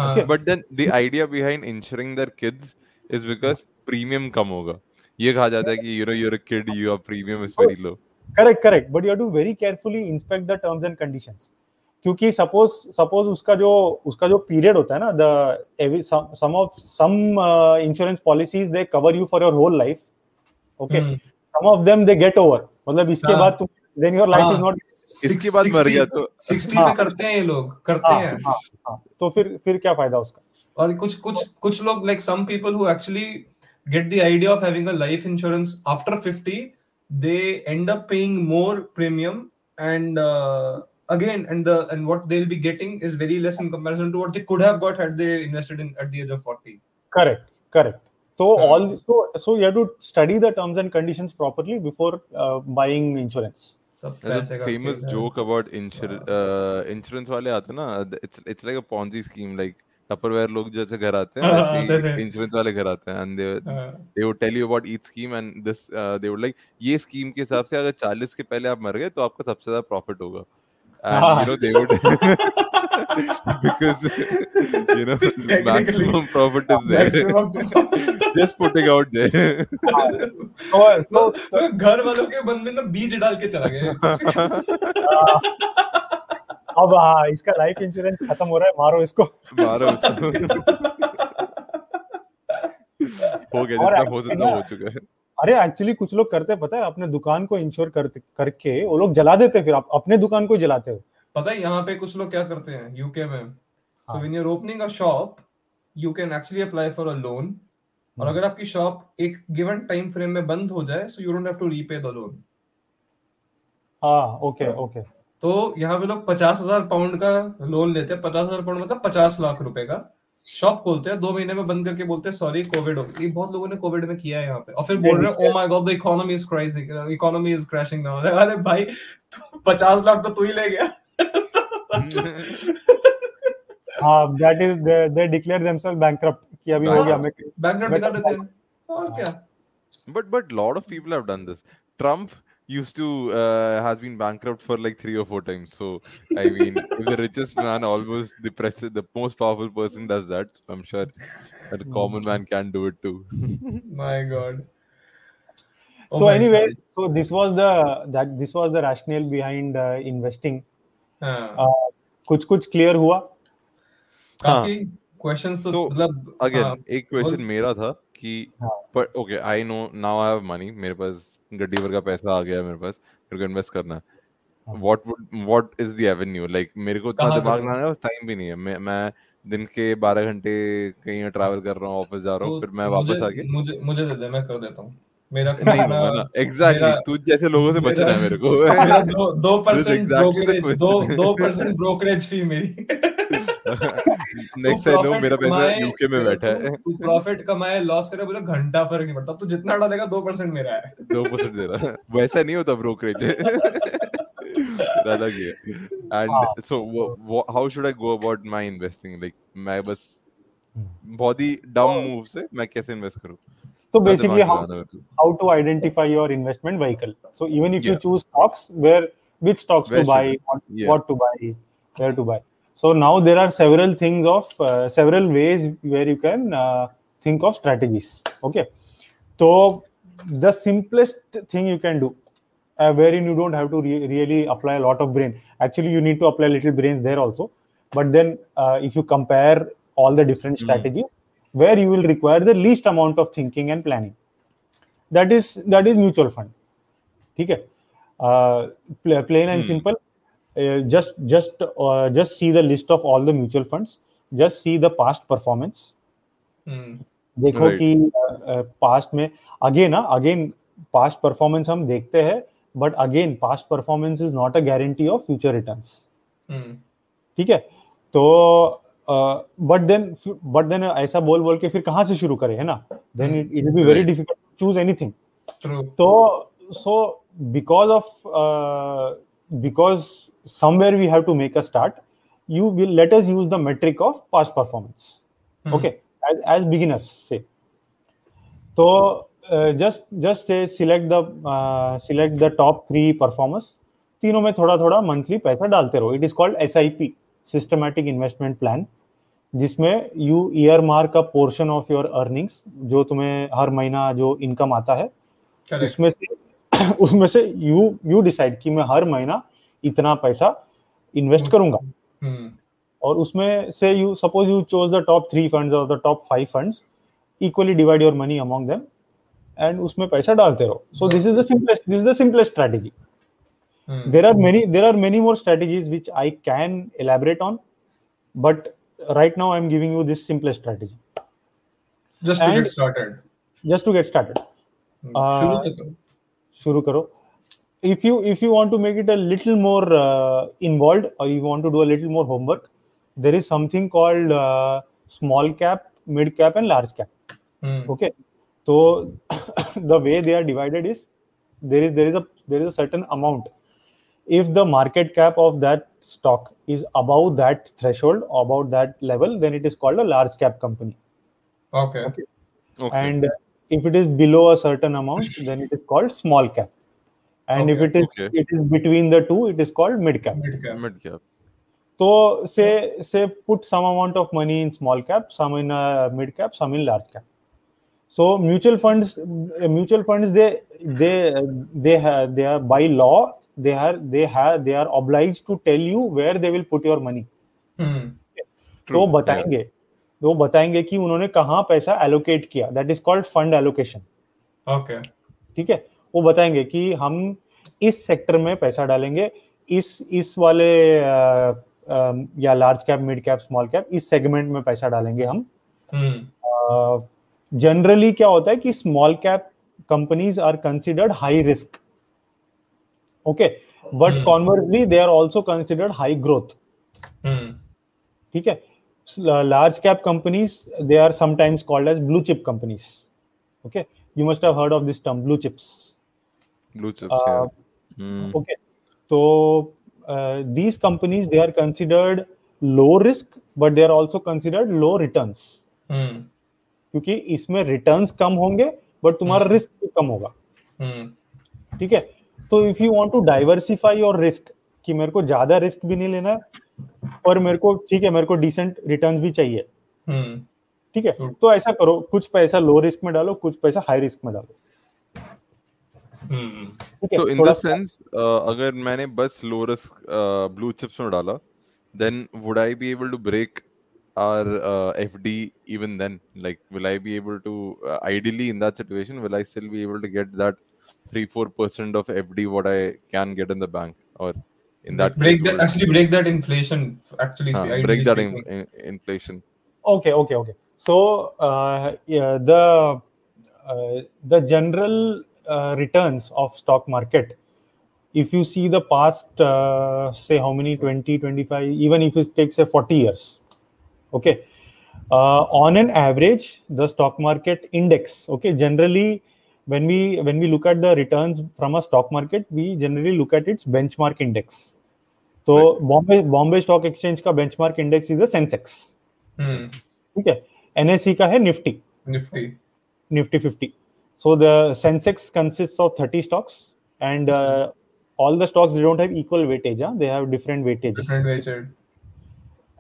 हाँ. हाँ. Okay. But then the idea behind insuring their kids is because premium कम होगा. ये कहा जाता है कि you know you're a kid, your premium is very low. correct correct but you have to very carefully inspect the terms and conditions क्योंकि suppose suppose उसका जो उसका जो पीरियड होता है ना the some of some insurance policies they cover you for your whole life okay hmm. Some of them they get over मतलब इसके हाँ. बाद तुम देन योर लाइफ हाँ. इज़ नॉट इसके बाद मर गया तो 60 हाँ. पे करते हैं ये लोग करते हाँ, हैं हाँ, हाँ. तो फिर फिर क्या फ़ायदा उसका और कुछ कुछ कुछ लोग like some people who actually get the idea of having a life insurance after 50 they end up paying more premium and uh, again and the and what they'll be getting is very less in comparison to what they could have got had they invested in at the age of 40 correct correct so हाँ. all so so you have to study the terms and conditions properly before uh, buying insurance insurance uh, वाले आते ना it's like a Ponzi scheme like Tupperware लोग जैसे घर आते हैं insurance वाले घर आते हैं and they would tell you about each scheme and this they would like ये स्कीम के हिसाब से अगर 40 के पहले आप मर गए तो आपका सबसे ज़्यादा प्रॉफिट होगा। And हाँ. you know they would because you know maximum profit is there Maximum- just putting out there so, so, तो घर वालों के मन में ना बीज डाल के चला गया अब हाँ इसका लाइफ इंश्योरेंस खत्म हो रहा है मारो इसको मारो उसको हो गया जितना हो सकता हो चुका है अरे एक्चुअली कुछ लोग करते हैं, पता है अपने दुकान को इंश्योर कर, करके वो लोग जला देते हैं फिर। आप अपने दुकान को जलाते हो। पता है यहाँ पे कुछ लोग क्या करते हैं यूके में। सो हाँ. When you are opening a shop you can actually apply for a loan और हम्म. अगर आपकी शॉप एक गिवन टाइम फ्रेम में बंद हो जाए so you don't have to repay the loan हाँ ओके ओके तो यहाँ पे लोग पचास हज़ार पाउंड का लोन लेते हैं। पचास हज़ार पाउंड मतलब पचास लाख रुपए का। शॉप खोलते हैं दो महीने में बंद करके बोलते हैं सॉरी कोविड हो ये बहुत लोगों ने कोविड में किया है यहाँ पे। और फिर बोल रहे हैं ओ my god the economy is crising economy is crashing now अरे भाई पचास लाख तो तू ही ले गया। हाँ that is they declare themselves bankrupt कि अभी हो गया हमें बैंक नोट दिखा देते हैं। और क्या? But but lot of people have done this. Trump used to uh, has been bankrupt for like three or four times so i mean if the richest man almost the president the most powerful person does that so i'm sure that a common man can do it too My God. Oh so my anyway God. so this was the that this was the rationale behind uh, investing हाँ, uh, कुछ कुछ clear हुआ काफ़ी questions तो मतलब again हाँ, एक question मेरा था कि हाँ. पर okay I know now I have money मेरे पास गड्डी भर का पैसा आ गया मेरे पास मेरे को इन्वेस्ट करना है हाँ. What would what is the avenue like मेरे को इतना दिमाग? लगाने का टाइम भी नहीं है मैं मैं दिन के 12 घंटे कहीं ट्रैवल कर रहा हूँ ऑफ़िस जा रहा हूँ तो फिर मैं वापस आके मुझे मुझे दे दे मैं कर देता हूँ मेरा नहीं होगा ना एग्जैक्टली तू जैसे लोगों से बचना है मेरे को दो परसेंट ब्रोकरेज दो. दो परसेंट ब्रोकरेज फ़ी मेरी नेक्स्ट आई नो मेरा पैसा यूके में बैठा है। तू प्रॉफिट कमाए लॉस करे बोले घंटा फ़र्क नहीं पड़ता। तू जितना डालेगा दो परसेंट मेरा है। दो परसेंट दे रहा वैसा नहीं होता ब्रोकरेज अलग ही. And so how should I go about my investing like मैं बस बहुत ही डम मूव से मैं कैसे इन्वेस्ट करूँ? तो क्या basically how how to identify your investment vehicle. So even if you Yeah. choose stocks where which stocks Where to buy what, Yeah. what to buy where to buy. so now there are several things of uh, several ways where you can uh, think of strategies okay so the simplest thing you can do uh, wherein you don't have to re- really apply a lot of brain actually you need to apply little brains there also but then uh, if you compare all the different Mhm. strategies where you will require the least amount of thinking and planning that is that is mutual fund ठीक है uh, plain and Hmm. simple Uh, just just uh, just see the list of all the mutual funds just see the past performance Hmm. देखो Right. कि past में again again past performance हम देखते हैं but again past performance is not a guarantee of future returns Hmm. ठीक है तो but then but then ऐसा बोल बोल के फिर कहाँ से शुरू करें है ना then it will be very Right. Difficult choose anything so because of uh, because somewhere we have to make a start you will let us use the metric of past performance mm-hmm. okay as, as beginners say so uh, just just say select the uh, select the top three performers तीनों में थोड़ा थोड़ा monthly पैसा डालते रहो it is called S I P systematic investment plan जिसमें you earmark a portion of your earnings जो तुम्हें हर महीना जो इनकम आता है Correct. उसमें से उसमें से यू यू डिसाइड कि मैं हर महीना इतना पैसा इन्वेस्ट करूँगा Hmm. और उसमें से you suppose you chose the top three funds और the top five funds equally divide your money among them and उसमें पैसा डालते रहो so this is the simplest this is the simplest strategy Hmm. there are many there are many more strategies which i can elaborate on but right now i'm giving you this simplest strategy Just to And- get started. just to get started Hmm. Uh, शुरू तो करो. Shuru karo if you if you want to make it a little more uh, involved or you want to do a little more homework there is something called uh, small cap mid cap and large cap Hmm. okay so the way they are divided is there is there is a there is a certain amount if the market cap of that stock is above that threshold about that level then it is called a large cap company Okay. Okay. Okay. and if it is below a certain amount then it is called small cap and okay, if it is okay. it is between the two it is called mid cap Mid cap. Mid cap. so say say put some amount of money in small cap some in uh, mid cap some in large cap so mutual funds uh, mutual funds they they they have they are by law they are they have they are obliged to tell you where they will put your money Hmm. तो. बताएँगे तो बताएँगे कि उन्होंने कहाँ पैसा allocate किया that is called fund allocation Okay. ठीक है वो बताएँगे कि हम इस सेक्टर में पैसा डालेंगे इस इस वाले अ, अ, या large cap mid cap small cap इस सेगमेंट में पैसा डालेंगे हम. जनरली क्या होता है कि small cap companies are considered high risk okay but. Conversely they are also considered high growth. ठीक है large cap companies they are sometimes called as blue chip companies okay you must have heard of this term blue chips Blue chips. Uh, yeah. Hmm. okay so uh, these companies they are considered low risk but they are also considered low returns Hmm. क्योंकि इसमें returns कम होंगे but तुम्हारा Hmm. Risk भी कम होगा Hmm. ठीक है तो if you want to diversify your risk कि मेरे को ज़्यादा रिस्क भी नहीं लेना है और मेरे को ठीक है मेरे को डिसेंट रिटर्न्स भी चाहिए Hmm. ठीक है True. तो ऐसा करो कुछ पैसा लो रिस्क में डालो कुछ पैसा हाई रिस्क में डालो Hmm. ठीक है So in थोड़ा this sense, uh, अगर मैंने बस low risk uh, blue chips में डाला, then would I be able to break our uh, FD even then? Like, will I be able to uh, ideally in that situation, will I still be able to get that three four percent of FD what I can get in the bank, or in that break case, that would- actually break that inflation. Actually, uh, ideally break that in, speaking. in, inflation? okay okay okay so uh, yeah, the uh, the general uh, returns of stock market. If you see the past uh, say how many 20 25 even if it takes say 40 years okay uh, on an average the stock market index okay generally when we when we look at the returns from a stock market we generally look at its benchmark index. So right. bombay bombay stock exchange ka benchmark index is the sensex. Hmm. okay. Nse ka hai nifty. Nifty. Nifty 50 so the sensex consists of 30 stocks and uh, all the stocks they don't have equal weightage huh? they have different weightages Different weighted.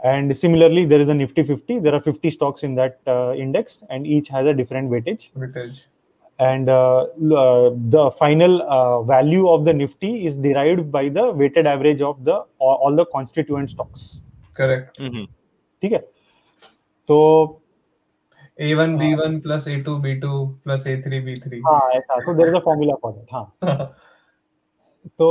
and similarly there is a nifty 50 there are 50 stocks in that uh, index and each has a different weightage Weightage. and uh, l- uh, the final uh, value of the nifty is derived by the weighted average of the all, all the constituent stocks correct Mhm. ठीक है तो A1 B1 plus A2 B2 plus A3 B3 हाँ ऐसा तो there is a formula for that हाँ तो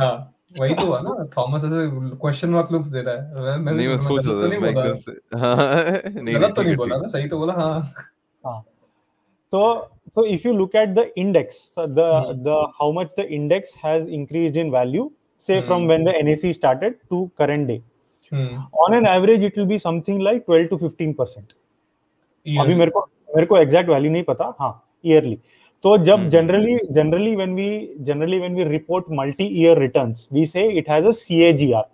हाँ वही तो हुआ ना थॉमस ऐसे क्वेश्चन मार्क लुक्स दे रहा है मैं नहीं मैं सोच रहा था तो मैं एकदम से हाँ नहीं गलत तो नहीं बोला ना सही तो बोला हाँ हाँ so so if you look at the index so the Hmm. the how much the index has increased in value say from Hmm. when the NSE started to current day hmm on an average it will be something like 12 to 15 percent अभी मेरे को मेरे को exact value नहीं पता। हाँ yearly तो जब। Generally generally when we generally when we report multi year returns we say it has a CAGR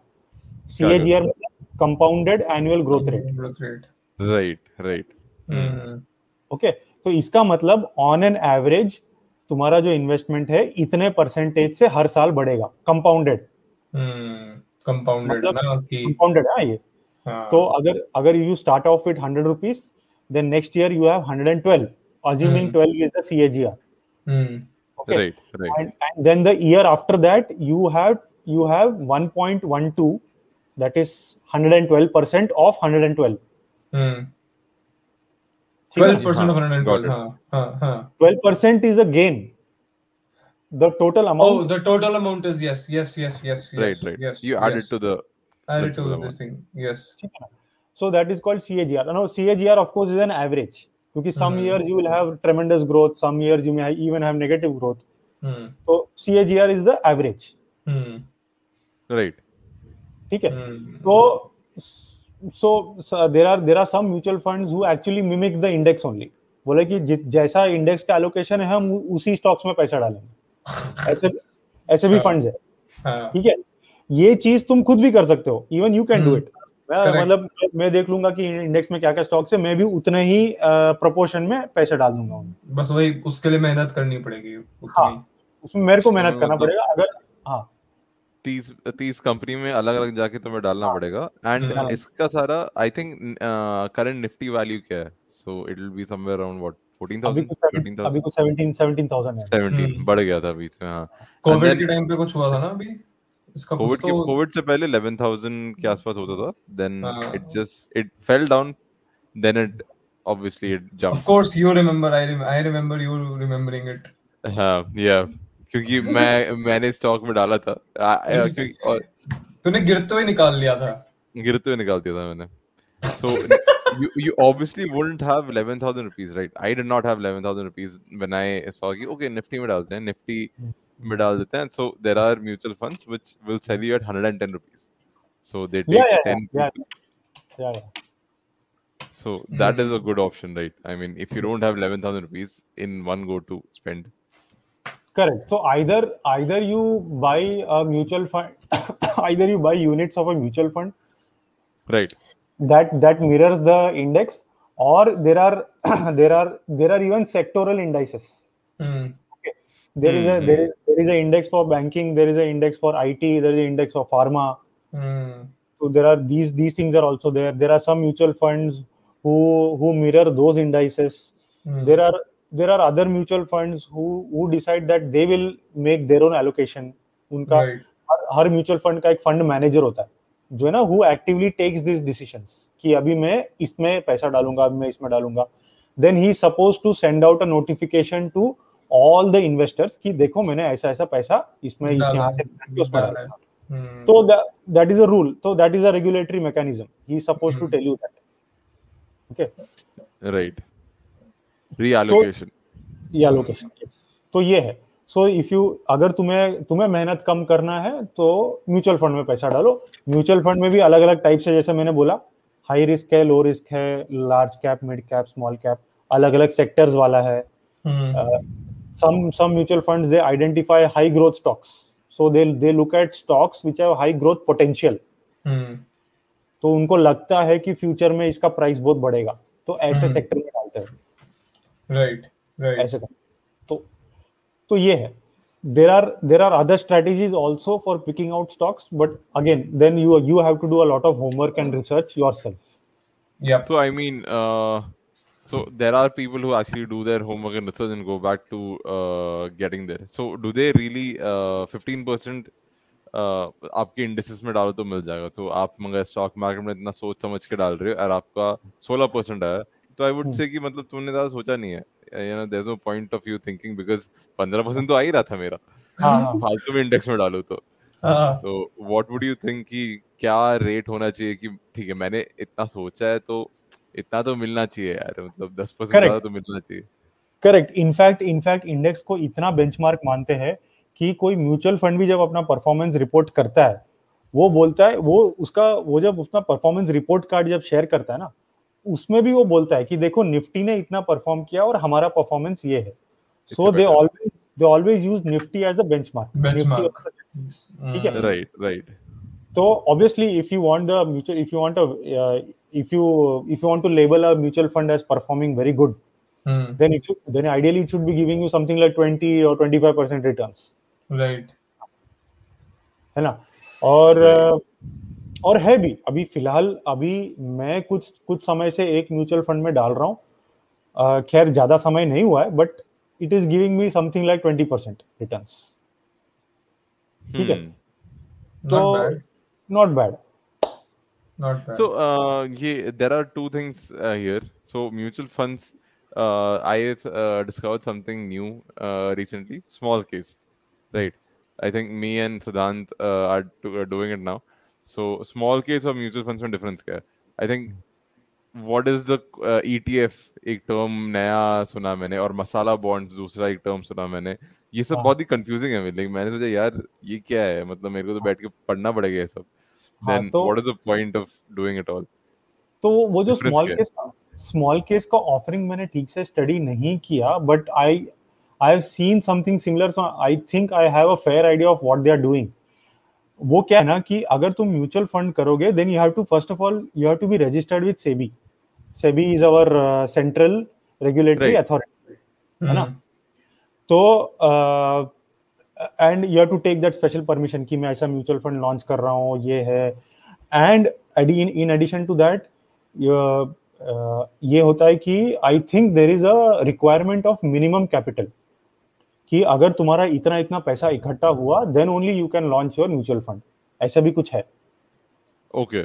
CAGR मतलब compounded annual growth rate right right okay तो इसका मतलब ऑन एन एवरेज तुम्हारा जो इन्वेस्टमेंट है इतने परसेंटेज से हर साल बढ़ेगा। कंपाउंडेड कंपाउंडेड मतलब ना कि कंपाउंडेड है ये? हाँ। तो अगर अगर you start off with hundred rupees then next year you have 112 assuming mm. 12 is the CAGR. Mm. Okay. Right, right. And, and, then the year after that you have you have 1.12 that is 112% of 112. Mm. 12% of 112. Huh, 12% is a gain. The total amount. Oh, the total amount is yes, yes, yes, yes, yes. Right, right. Yes, you add yes. it to the. Add it to the, this thing. Yes. है? So that is called CAGR. Now CAGR of course is an average. Because some Hmm. years you will have tremendous growth, some years you may even have negative growth. Hmm. So CAGR is the average. Hmm. right ठीक है? Hmm. So, so, so there are there are some mutual funds who actually mimic the index only. बोले कि जैसा index का allocation है हम उसी stocks में पैसा डालेंगे ऐसे ऐसे भी हाँ। फंड्स है हाँ. ठीक है ये चीज़ तुम खुद भी कर सकते हो even you can do hmm, इट. मतलब मैं देख लूँगा कि इंडेक्स में क्या क्या स्टॉक्स है मैं भी उतने ही प्रोपोर्शन में पैसे डाल दूँगा बस वही उसके लिए मेहनत करनी पड़ेगी हाँ। उसमें मेरे को मेहनत तो करना मतलब- पड़ेगा अगर हाँ। तीस तीस कंपनी में अलग अलग जाके तुम्हें डालना हाँ। पड़ेगा एंड हाँ। इसका सारा I think current Nifty value क्या है? So it will be somewhere around what अभी 14000 कुछ 17 अभी 13000 कुछ 17 17000 है। 17 हम्म। बढ़ गया था बीच में हाँ। कोविड के टाइम पे कुछ हुआ था ना अभी? इसका कोविड के तो कोविड से पहले 11000 के आसपास होता था देन हाँ। It just it fell down then it obviously it of jump course you remember I I remember you remembering it हाँ या क्योंकि मैं मैंने स्टॉक में डाला था। क्योंकि और तूने गिरते हुए निकाल लिया था। गिरते हुए निकाल दिया था मैंने। So you you obviously wouldn't have 11000 rupees right? I did not have 11000 rupees when i saw कि okay nifty में डालते हैं। Nifty में डाल देते हैं so there are mutual funds which will sell you at 110 rupees so they take yeah yeah 10 yeah yeah yeah so that is a Hmm. good option right i mean if you don't have 11000 rupees in one go to spend Correct. So either either you buy a mutual fund, either you buy units of a mutual fund right that that mirrors the index, or there are there are there are even sectoral indices. Hmm There mm. is a Hmm, there is there is an index for banking, there is an index for IT, there is an index for pharma. Hmm So there are these these things are also there. There are some mutual funds who who mirror those indices. Hmm there are there are other mutual funds who who decide that they will make their own allocation उनका right हर, हर mutual fund का एक fund manager होता है जो है ना who actively takes this decisions कि अभी मैं इसमें पैसा डालूँगा अभी मैं इसमें डालूँगा then he suppose to send out a notification to all the investors कि देखो मैंने ऐसा ऐसा पैसा इसमें इस यहाँ से उसमें डाला डाला। हम्म। तो दैट इज़ अ रूल तो that is a regulatory mechanism he suppose to. Tell you that okay right. reallocation. या लोकेशन तो ये है। सो इफ़ यू अगर तुम्हें तुम्हें मेहनत कम करना है तो म्यूचुअल फंड में पैसा डालो। म्यूचुअल फंड में भी अलग अलग टाइप से जैसे मैंने बोला। हाई रिस्क है लो रिस्क है large cap mid cap small cap अलग अलग सेक्टर्स वाला है। हम्म। Some some mutual funds they identify high growth stocks so they they look at stocks which have high growth potential हम्म तो उनको लगता है कि फ्यूचर में इसका प्राइस बहुत बढ़ेगा तो ऐसे हम्म। सेक्टर में डालते हैं राइट राइट ऐसे तो तो ये है there are there are other strategies also for picking out stocks but again then you you have to do a lot of homework and research yourself yep so i mean uh So there are people who actually do their homework and research and go back to uh, getting there. So do they really fifteen percent आपके indices में डालो तो मिल जाएगा। तो आप मगर stock market में इतना सोच समझ के डाल रहे हो और आपका 16 परसेंट आया तो आई वुड से कि मतलब तुमने ज़्यादा सोचा नहीं है। You know there no point of view thinking because 15 percent तो आ ही रहा था मेरा। हाँ हाँ। फालतू में इंडेक्स में डालो तो। हाँ तो व्हाट वुड यू थिंक कि क्या रेट होना चाहिए कि ठीक है मैंने इतना सोचा है तो इतना तो मिलना चाहिए यार मतलब दस परसेंट ज़्यादा तो मिलना चाहिए। करेक्ट इनफैक्ट इनफैक्ट इंडेक्स को इतना बेंचमार्क मानते हैं कि कोई म्यूचुअल फंड भी जब अपना परफॉर्मेंस रिपोर्ट करता है वो बोलता है वो उसका वो जब उसका परफॉर्मेंस रिपोर्ट कार्ड जब शेयर करता है ना उसमें भी वो बोलता है कि देखो निफ्टी ने इतना परफॉर्म किया और हमारा परफॉर्मेंस ये है। So they always they always use Nifty as a benchmark Benchmark. ठीक है। Right right So obviously, if you want the mutual, if you want a, uh, if you if you want to label a mutual fund as performing very good, Hmm. then it should then ideally it should be giving you something like twenty or twenty five percent returns, Right. है ना? और Right. uh, और है भी अभी फ़िलहाल अभी मैं कुछ कुछ समय से एक म्यूचुअल फंड में डाल रहा हूँ uh, खैर ज़्यादा समय नहीं हुआ है but it is giving me something like twenty percent returns ठीक है। Hmm. Not bad. Not bad. So, uh, yeah, there are two things uh, here. So, mutual funds, uh, I uh, discovered something new uh, recently. Small case, right? I think me and Siddhant uh, are, do, are doing it now. So, small case of mutual funds में difference क्या है? I think what is the uh, ETF एक term नया सुना मैंने और मसाला bonds दूसरा एक term सुना मैंने ये सब हाँ। बहुत ही confusing है लेकिन मैंने सोचा यार ये क्या है मतलब मेरे को तो बैठ के पढ़ना पड़ेगा ये सब हाँ, then तो- what is the point of doing it all तो वो जो स्मॉल है? केस स्मॉल केस का ऑफरिंग मैंने ठीक से स्टडी नहीं किया but I I have seen something similar so I think I have a fair idea of what they are doing वो क्या है ना कि अगर तुम म्यूचुअल फंड करोगे then you have to first of all you have to be registered with SEBI SEBI is our central regulatory authority है ना? Hmm. तो and you have to take that special permission कि मैं ऐसा mutual fund launch कर रहा हूँ ये है। And in addition to that ये होता है कि I think there is a requirement of minimum capital कि अगर तुम्हारा इतना इतना पैसा इकट्ठा हुआ then only you can launch your mutual fund ऐसा भी कुछ है। Okay.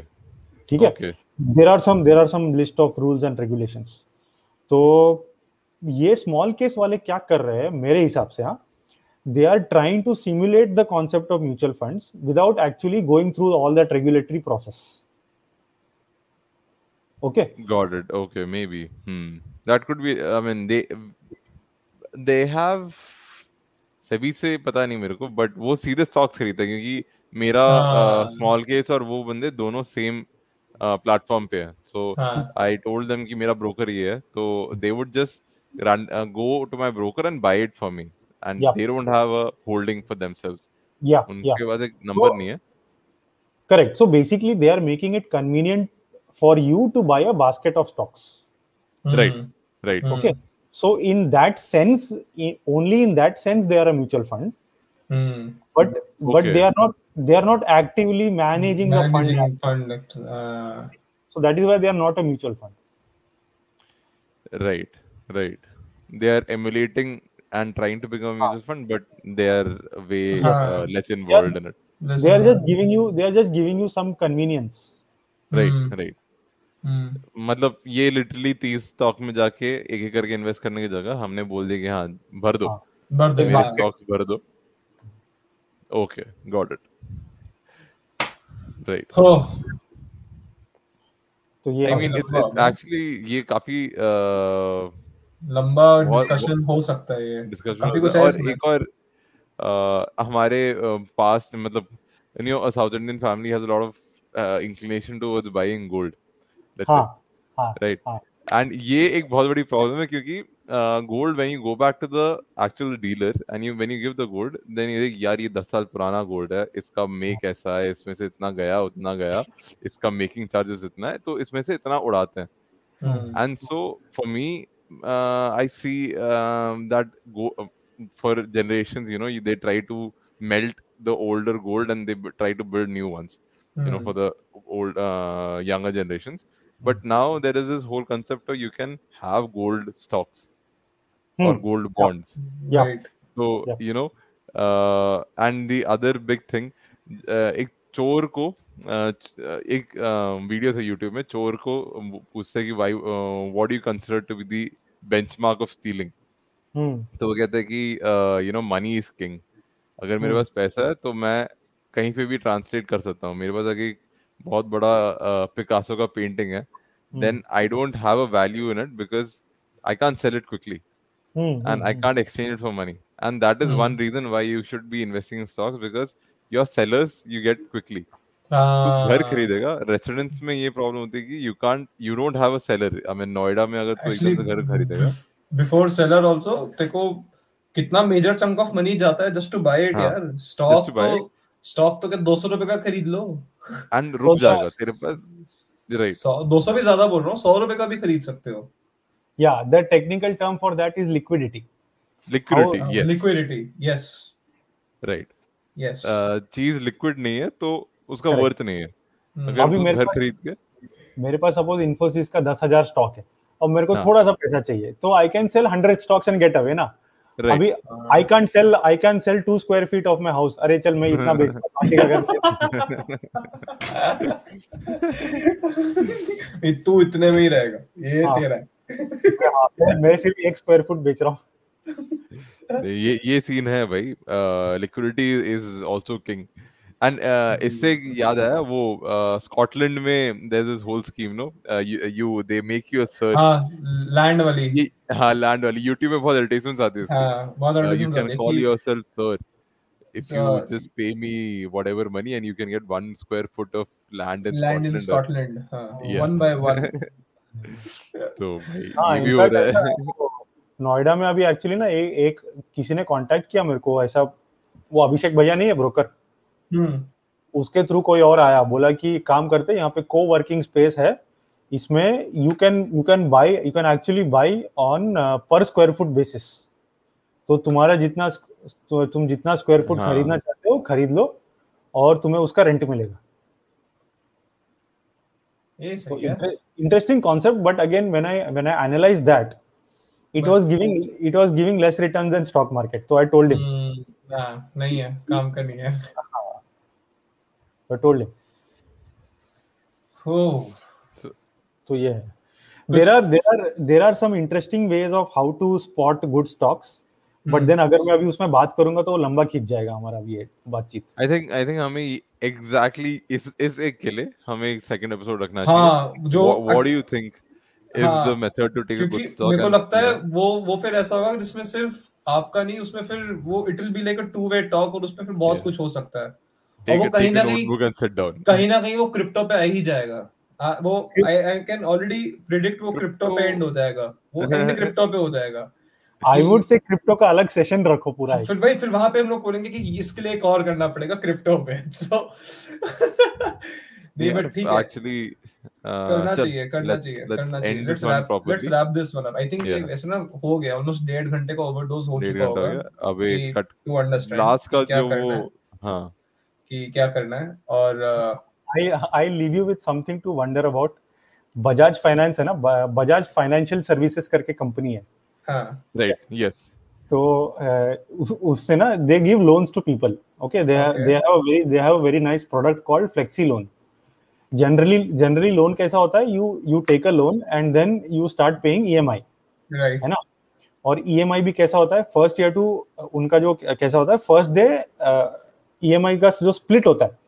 ठीक है? There are some there are some list of rules and regulations तो ये स्मॉल केस वाले क्या कर रहे हैं मेरे हिसाब से हाँ? They are trying to simulate the concept of mutual funds without actually going through all that regulatory process okay Got it. Okay, maybe. Hmm. That could be. I mean, they they have सभी से पता नहीं मेरे को but वो सीधे stocks खरीदते हैं क्योंकि मेरा। स्मॉल केस और वो बंदे दोनों सेम प्लेटफॉर्म पे हैं सो हाँ. आई टोल्ड देम कि मेरा ब्रोकर ये है तो they would just go to my broker and buy it for me And Yeah. They don't have a holding for themselves या या उनके पास एक नंबर नहीं है correct so basically they are making it convenient for you to buy a basket of stocks Right. Hmm. Right Hmm. okay so in that sense i- only in that sense they are a mutual fund Hmm. but but Okay. they are not they are not actively managing, the fund Managing fund. Uh, so that is why they are not a mutual fund Right, right. They are emulating and trying to become a mutual fund, but they are way uh, less involved yeah. in it. they are just giving you they are just giving you some convenience Right, Hmm. right. Hmm. मतलब ये literally तीस stock में जाके एक एक करके invest करने की जगह हमने बोल दिया कि हाँ भर दो हाँ, But they मेरे स्टॉक्स भर दो okay got it right Oh. तो ये आई मीन इट्स एक्चुअली ये काफ़ी uh, लंबा डिस्कशन हो सकता है काफ़ी कुछ और एक और आ, हमारे पास्ट मतलब you know South Indian family has a lot of inclination towards buying gold that's हाँ राइट एंड ये एक बहुत बड़ी प्रॉब्लम है क्योंकि gold when you go back to the actual dealer and you when you give the gold then ये यार ये दस साल पुराना गोल्ड है इसका मेक ऐसा है इसमें से इतना गया उतना गया इसका मेकिंग चार्जेस इतना है तो इसमें से इतना उड़ाते हैं। And so for me uh, i see um, that go uh, for generations you know they try to melt the older gold and they b- try to build new ones you know Hmm. for the old uh, younger generations but now there is this whole concept of you can have gold stocks or Hmm. gold bonds Yeah. Right. so Yeah. you know uh, and the other big thing uh, एक चोर को एक video था YouTube में चोर को पूछते कि why what you consider to be the benchmark of stealing. तो वो कहते हैं कि you know money is king अगर मेरे हम्म। पास पैसा है तो मैं कहीं पे भी ट्रांसलेट कर सकता हूँ मेरे पास अगर एक बहुत बड़ा पिकासो का पेंटिंग है. Then I don't have a value in it because I can't sell it quickly Hmm. and I Hmm. can't exchange it for money. And that is one Hmm. reason why you should be investing sellers you get quickly. हाँ, घर खरीदेगा residence में ये problem होती है कि you can't you don't have a seller I mean Noida में अगर तू एकदम से घर खरीदेगा। बिफोर सेलर आल्सो को कितना मेजर चंक ऑफ़ मनी जाता है जस्ट टू बाय इट यार। स्टॉक तो स्टॉक तो क्या 200 रुपए का खरीद लो? एंड रुक जाएगा तेरे पास राइट 100 200 भी ज़्यादा बोल रहा हूँ 100 रुपए का भी खरीद सकते हो। Yeah, the technical term for that is liquidity. Liquidity yes liquidity yes right yes cheese liquid नहीं है तो उसका वर्थ नहीं है। हम्म। अगर अभी मेरे घर पास- खरीद के मेरे पास सपोज़ इन्फोसिस का दस हज़ार स्टॉक है और मेरे को हाँ। थोड़ा सा पैसा चाहिए तो I can sell hundred stocks and get away ना। राइट अभी I can sell I can sell two square feet of my house अरे चल मैं इतना हूँ, ये तू इतने में ही रहेगा ये हाँ। तेरा है। मैं- मैं सिर्फ़ एक स्क्वायर फुट बेच रहा हूँ। ये ये सीन है भाई। Liquidity is also king and इससे याद आया वो स्कॉटलैंड में there is this whole scheme no you they make you a search हाँ लैंड वाली। हाँ लैंड वाली। यूट्यूब में बहुत एडवर्टाइजमेंट्स आती है हाँ बहुत uh, you can आती है call कि- yourself sir. If you So- just pay me whatever money and you can get one square foot of land in land in Scotland. Scotland हाँ Yeah. वन बाय वन तो भाई हाँ ये भी हो रहा है। है, नोएडा में अभी एक्चुअली ना ए, एक किसी ने कांटेक्ट किया मेरे को ऐसा वो अभिषेक भैया नहीं है ब्रोकर हम्म। उसके थ्रू कोई और आया बोला कि काम करते यहाँ पे को वर्किंग स्पेस है। इसमें you can you can buy you can actually buy on पर स्क्वायर फुट बेसिस तो तुम्हारा जितना तो तुम जितना स्क्वायर फुट हाँ। खरीदना चाहते हो खरीद लो और तुम्हें उसका रेंट मिलेगा। Interesting concept but again when I when I analyse that it But- was giving it was giving less returns then stock market तो आई टोल्ड हिम हम्म, हाँ, नहीं है काम का नहीं है। आई टोल्ड हिम ओह तो ये है। There are there are there are some interesting ways of how to spot good stocks but. Then अगर मैं अभी उसमें बात करूँगा तो वो लंबा खींच जाएगा हमारा अभी ये बातचीत। आई थिंक आई थिंक हमें एग्जैक्टली exactly इस इस एक के लिए हमें एक सेकंड एपिसोड रखना हाँ चाहिए जो what do you think is हाँ, the method to take a good stock मेरे को लगता है वो वो फिर ऐसा होगा जिसमें सिर्फ़ आपका नहीं उसमें फिर वो it will be like a two way talk और उसमें फिर बहुत कुछ हो सकता है। टेक वो कहीं ना कहीं- कहीं ना कहीं वो क्रिप्टो पे आ ही जाएगा। आ, वो I I can already predict वो क्रिप्टो पे एंड हो जाएगा। वो कहीं क्रिप्टो पे हो जाएगा। आई वुड से क्रिप्टो का अलग सेशन रखो पूरा। फिर भाई फिर वहाँ पे हम लोग बोलेंगे कि इसके लिए एक और करना पड़ेगा क्रिप्टो पे। सो नहीं बट ठीक है। एक्चुअली करना चाहिए करना चाहिए करना चाहिए। Let's wrap let's wrap this one up I think Yeah. ऐसे ना हो गया ऑलमोस्ट डेढ़ घंटे का ओवरडोज हो चुका होगा अब एक कट टू अंडरस्टैंड लास्ट का जो वो हाँ। कि क्या करना है और uh, I I leave you with something to wonder Bajaj Finance है ना? बजाज फाइनेंशियल सर्विसेज़ करके कंपनी है। हाँ। राइट यस तो uh, उससे ना they give loans to people okay they. They have very they have very nice product called flexi loan generally generally loan कैसा होता है? You you take a loan and then you start paying M I है ना? और E M I भी कैसा होता है? फ़र्स्ट ईयर टू उनका जो कैसा होता है? First day E M I का जो स्प्लिट होता है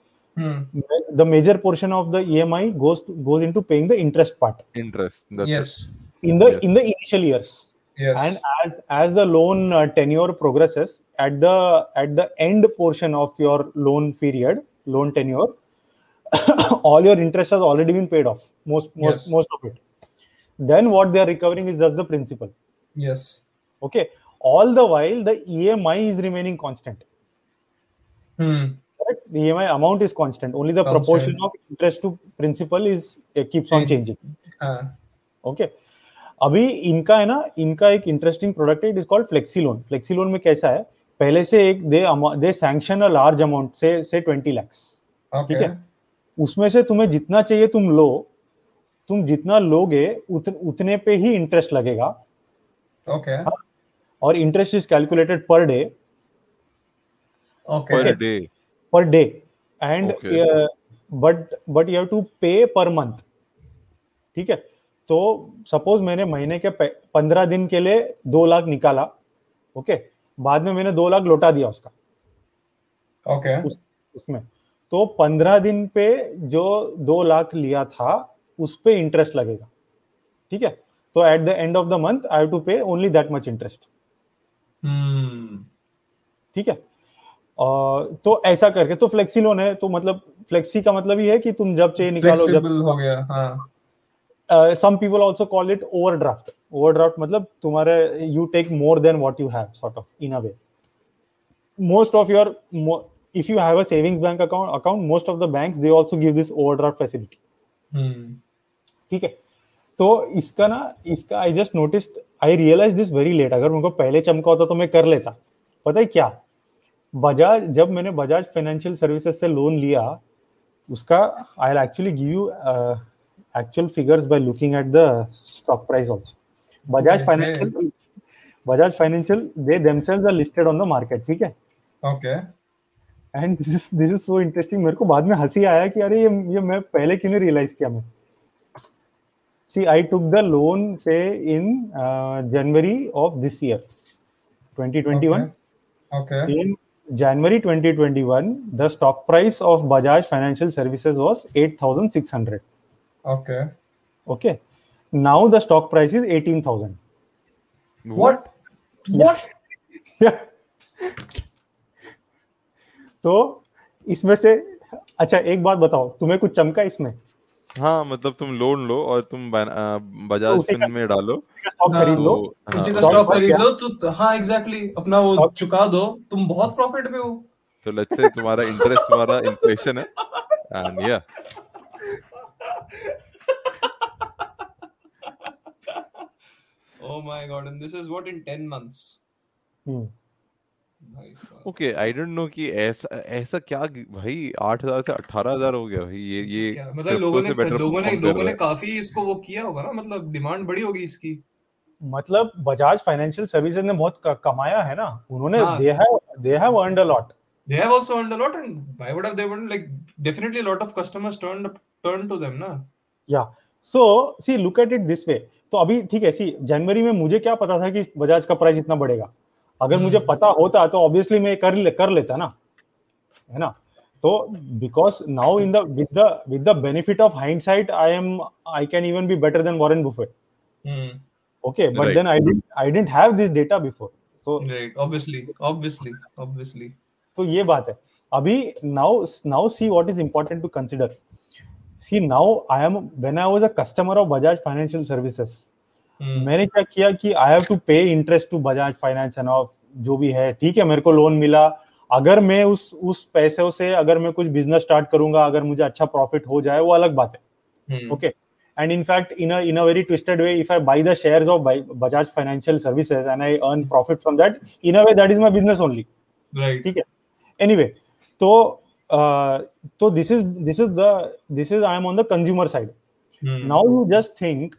the major portion of the E M EMI goes into paying the interest part interest in the in the initial years and as as the loan tenure progresses at the at the end portion of your loan period loan tenure all your interest has already been paid off most most Yes. most of it then what they are recovering is just the principal yes okay all the while the emi is remaining constant hmm correct the emi amount is constant only the Constant. proportion of interest to principal is uh, keeps on Change. changing हाँ okay अभी इनका है ना इनका एक interesting product है it is called flexi loan flexi loan में कैसा है पहले से एक they they sanction a large amount से से 20 लाख्स ओके ठीक है उसमें से तुम्हें जितना चाहिए तुम लो। तुम जितना लोगे उत, उतने पे ही इंटरेस्ट लगेगा। Okay okay. और interest is calculated per day okay per day. Per day and but but you have to pay per month ठीक है? तो सपोज़ मैंने महीने के पंद्रह दिन के लिए दो लाख निकाला। Okay okay? बाद में मैंने दो लाख लौटा दिया उसका। Okay okay. उस, उसमें। तो पंद्रह दिन पे जो दो लाख लिया था उस पर इंटरेस्ट लगेगा। ठीक है? तो at the end of the month I have to pay only that much interest ठीक है? और तो ऐसा करके तो फ्लेक्सी लोन है तो मतलब फ्लेक्सी का मतलब ये है कि तुम जब चाहिए निकालो जब हो गया हाँ। Some people also call it overdraft overdraft मतलब तुम्हारे you take more than what you have sort of in a way of your mo- if you have a savings bank account account most of the banks they also give this overdraft facility. Hmm ठीक है? तो इसका ना इसका I just noticed I realise this very late अगर मुझको पहले चमका होता तो मैं कर लेता। पता है क्या? बजाज जब मैंने बजाज फाइनेंशियल सर्विसेज़ से लोन लिया उसका I actually give you actual figures by looking at the stock price also Bajaj Okay. Financial Bajaj Financial they themselves are listed on the market ठीक है? Okay and this is this is so interesting मेरे को बाद में हँसी आया कि अरे ये ये मैं पहले क्यों नहीं रियलाइज़ किया मैं? See I took the loan से in January of this year 2021 okay in January 2021 the stock price of Bajaj Financial Services was 8600 okay okay. Now the stock price is 18000 what what तो इसमें से अच्छा एक बात बताओ तुम्हें कुछ चमका इसमें? हाँ मतलब तुम लोन लो और तुम बजाज फिन में डालो। स्टॉक हाँ, खरीद लो। तो का हाँ, स्टॉक खरीद लो तो हाँ एग्जैक्टली अपना वो चुका दो। तुम बहुत प्रॉफिट में हो। तो लेट्स से तुम्हारा इंटरेस्ट तुम्हारा इन्फ्लेशन है। एंड या Oh my god, and this is what in 10 months. हम्म, साहब। ओके आई डोंट नो कि ऐसा ऐसा क्या भाई 8000 से 18000 हो गया भाई ये ये मतलब लोगों ने लोगों ने लोगों ने काफ़ी इसको वो किया होगा ना मतलब डिमांड बड़ी होगी इसकी। मतलब बजाज फाइनेंशियल सर्विसेज़ ने बहुत कमाया है ना उन्होंने। They have they have earned a lot they have also earned a lot and why would have they wouldn't like definitely a lot of customers turned turned to them na या so see look at it this way तो अभी ठीक है सी जनवरी में मुझे क्या पता था कि बजाज का प्राइस इतना बढ़ेगा? अगर हम्म। मुझे पता होता तो ऑब्वियसली मैं कर ले, कर लेता ना है ना तो because now in the with the with the benefit of hindsight I am I can even be better then Warren Buffett. Okay but Right. Then I didn't I didn't have this data before तो right obviously obviously obviously तो ये बात है अभी now now see what is important to consider see now I am when I was a customer of Bajaj financial services. Hmm. मैंने क्या किया कि I have to pay interest to Bajaj finance and of जो भी है। ठीक है मेरे को लोन मिला। अगर मैं उस उस पैसों से अगर मैं कुछ बिज़नेस स्टार्ट करूँगा अगर मुझे अच्छा प्रॉफिट हो जाए वो अलग बात है। Okay and in fact in in a very twisted way if I buy the share of Bajaj financial services and I earn profit from that in a way that is my business only ठीक है? Any तो तो this is this is the this is I am on the consumer side now you just think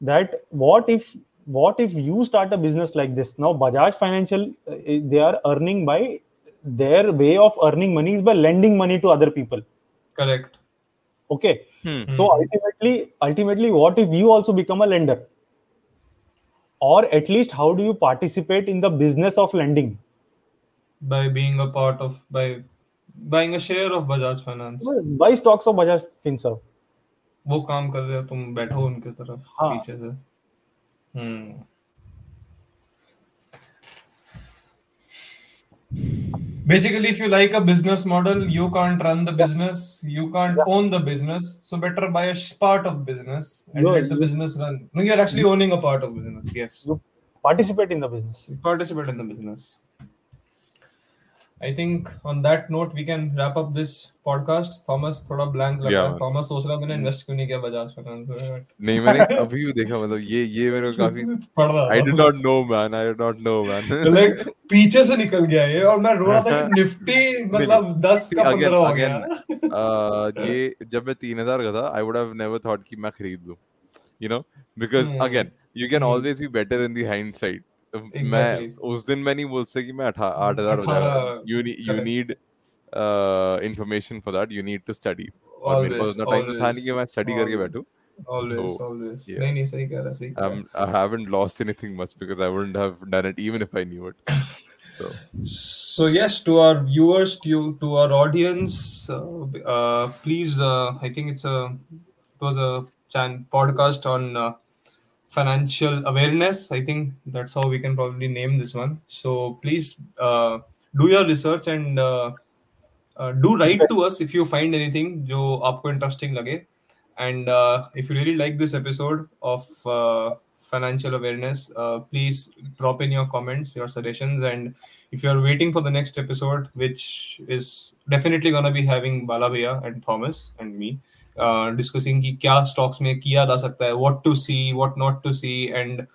that what if what if you start a business like this? Now bajaj financial uh, they are earning by their way of earning money is by lending money to other people. Correct. Okay. Hmm. so ultimately ultimately what if you also become a lender? Or at least how do you participate in the business of lending? By being a part of by buying a share of bajaj finance. Buy stocks of bajaj finserv वो काम कर रहे हो तुम बैठो उनके तरफ़ हाँ. पीछे से। हम्म। Basically if you like a business model you can't run the business you can't own the business so better buy part of business and the business run no you are actually owning a part of business yes participate in the business participate in the business I think on that note we can wrap up this podcast. Thomas थोड़ा blank लग। रहा है Thomas सोच रहा है मैंने invest क्यों नहीं किया बजाज फाइनेंस में? नहीं मैंने अभी भी देखा मतलब ये ये मेरे को काफ़ी पढ़ रहा आई। Did not know man I did not know man like पीछे से निकल गया ये और मैं रो रहा था कि निफ्टी मतलब 10 का Again, 15 हो गया। uh, ये जब मैं 3000 का था I would have never thought कि मैं खरीद लूँ you know? Because Hmm. again you can Hmm. always be better in the hindsight. Exactly. मैं उस दिन मैं नहीं बोल सकता कि मैं अठा आठ हजार हो जाएगा अठारह, you need you correct. need uh, information for that you need to study और मेरे पास Always, उतना टाइम था नहीं कि मैं स्टडी करके always. बैठूं always So, always yeah. नहीं नहीं सही कह रहा सही कह I'm, I haven't lost anything much because I wouldn't have done it even if I knew it so So yes, to our viewers, to to our audience, uh, uh, please. Uh, I think it's a it was a chan- podcast on uh, financial awareness. I think that's how we can probably name this one. So please uh, do your research and uh, uh, do write to us if you find anything जो आपको interesting लगे. And uh, if you really like this episode of uh, financial awareness, uh, please drop in your comments, your suggestions, and if you are waiting for the next episode, which is definitely gonna be having Bala Bhaiya and Thomas and me uh, discussing कि क्या stocks में किया जा सकता है, what to see, what not to see, and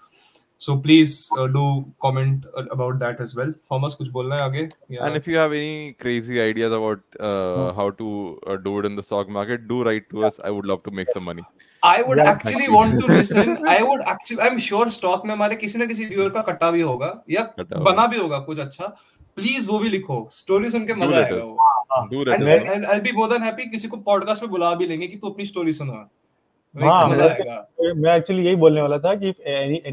so please uh, do comment uh, about that as well. Thomas कुछ बोलना है आगे? या- And if you have any crazy ideas about uh, how to uh, do it in the stock market, do write to us. I would love to make some money. I would Yeah, actually thank you. want to listen. I would actually, I'm sure stock में हमारे किसी ना किसी viewer का कट्टा भी होगा या। बना भी होगा कुछ अच्छा प्लीज़ वो भी लिखो स्टोरी सुन के मज़ा आएगा Do एंड. एंड किसी को पॉडकास्ट बुला भी लेंगे कि तू अपनी स्टोरी सुना हाँ, मैं- एक्चुअली यही बोलने वाला था कि uh,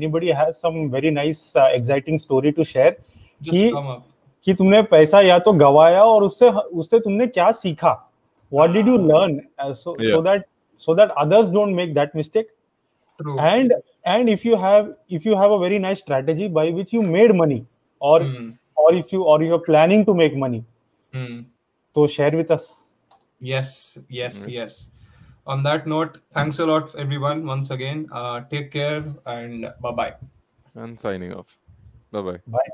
कि- कि तुमने पैसा या तो गवाया और उससे उससे तुमने क्या सीखा what did you हाँ। learn uh, so so Yeah. that so that others don't make that mistake true and and if you have if you have a very nice strategy by which you made money or Hmm. or if you or you're planning to make money so share with us yes yes Yes. yes on that note thanks a lot everyone once again uh, take care and bye bye And signing off. Bye bye. bye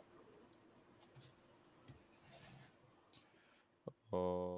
Uh,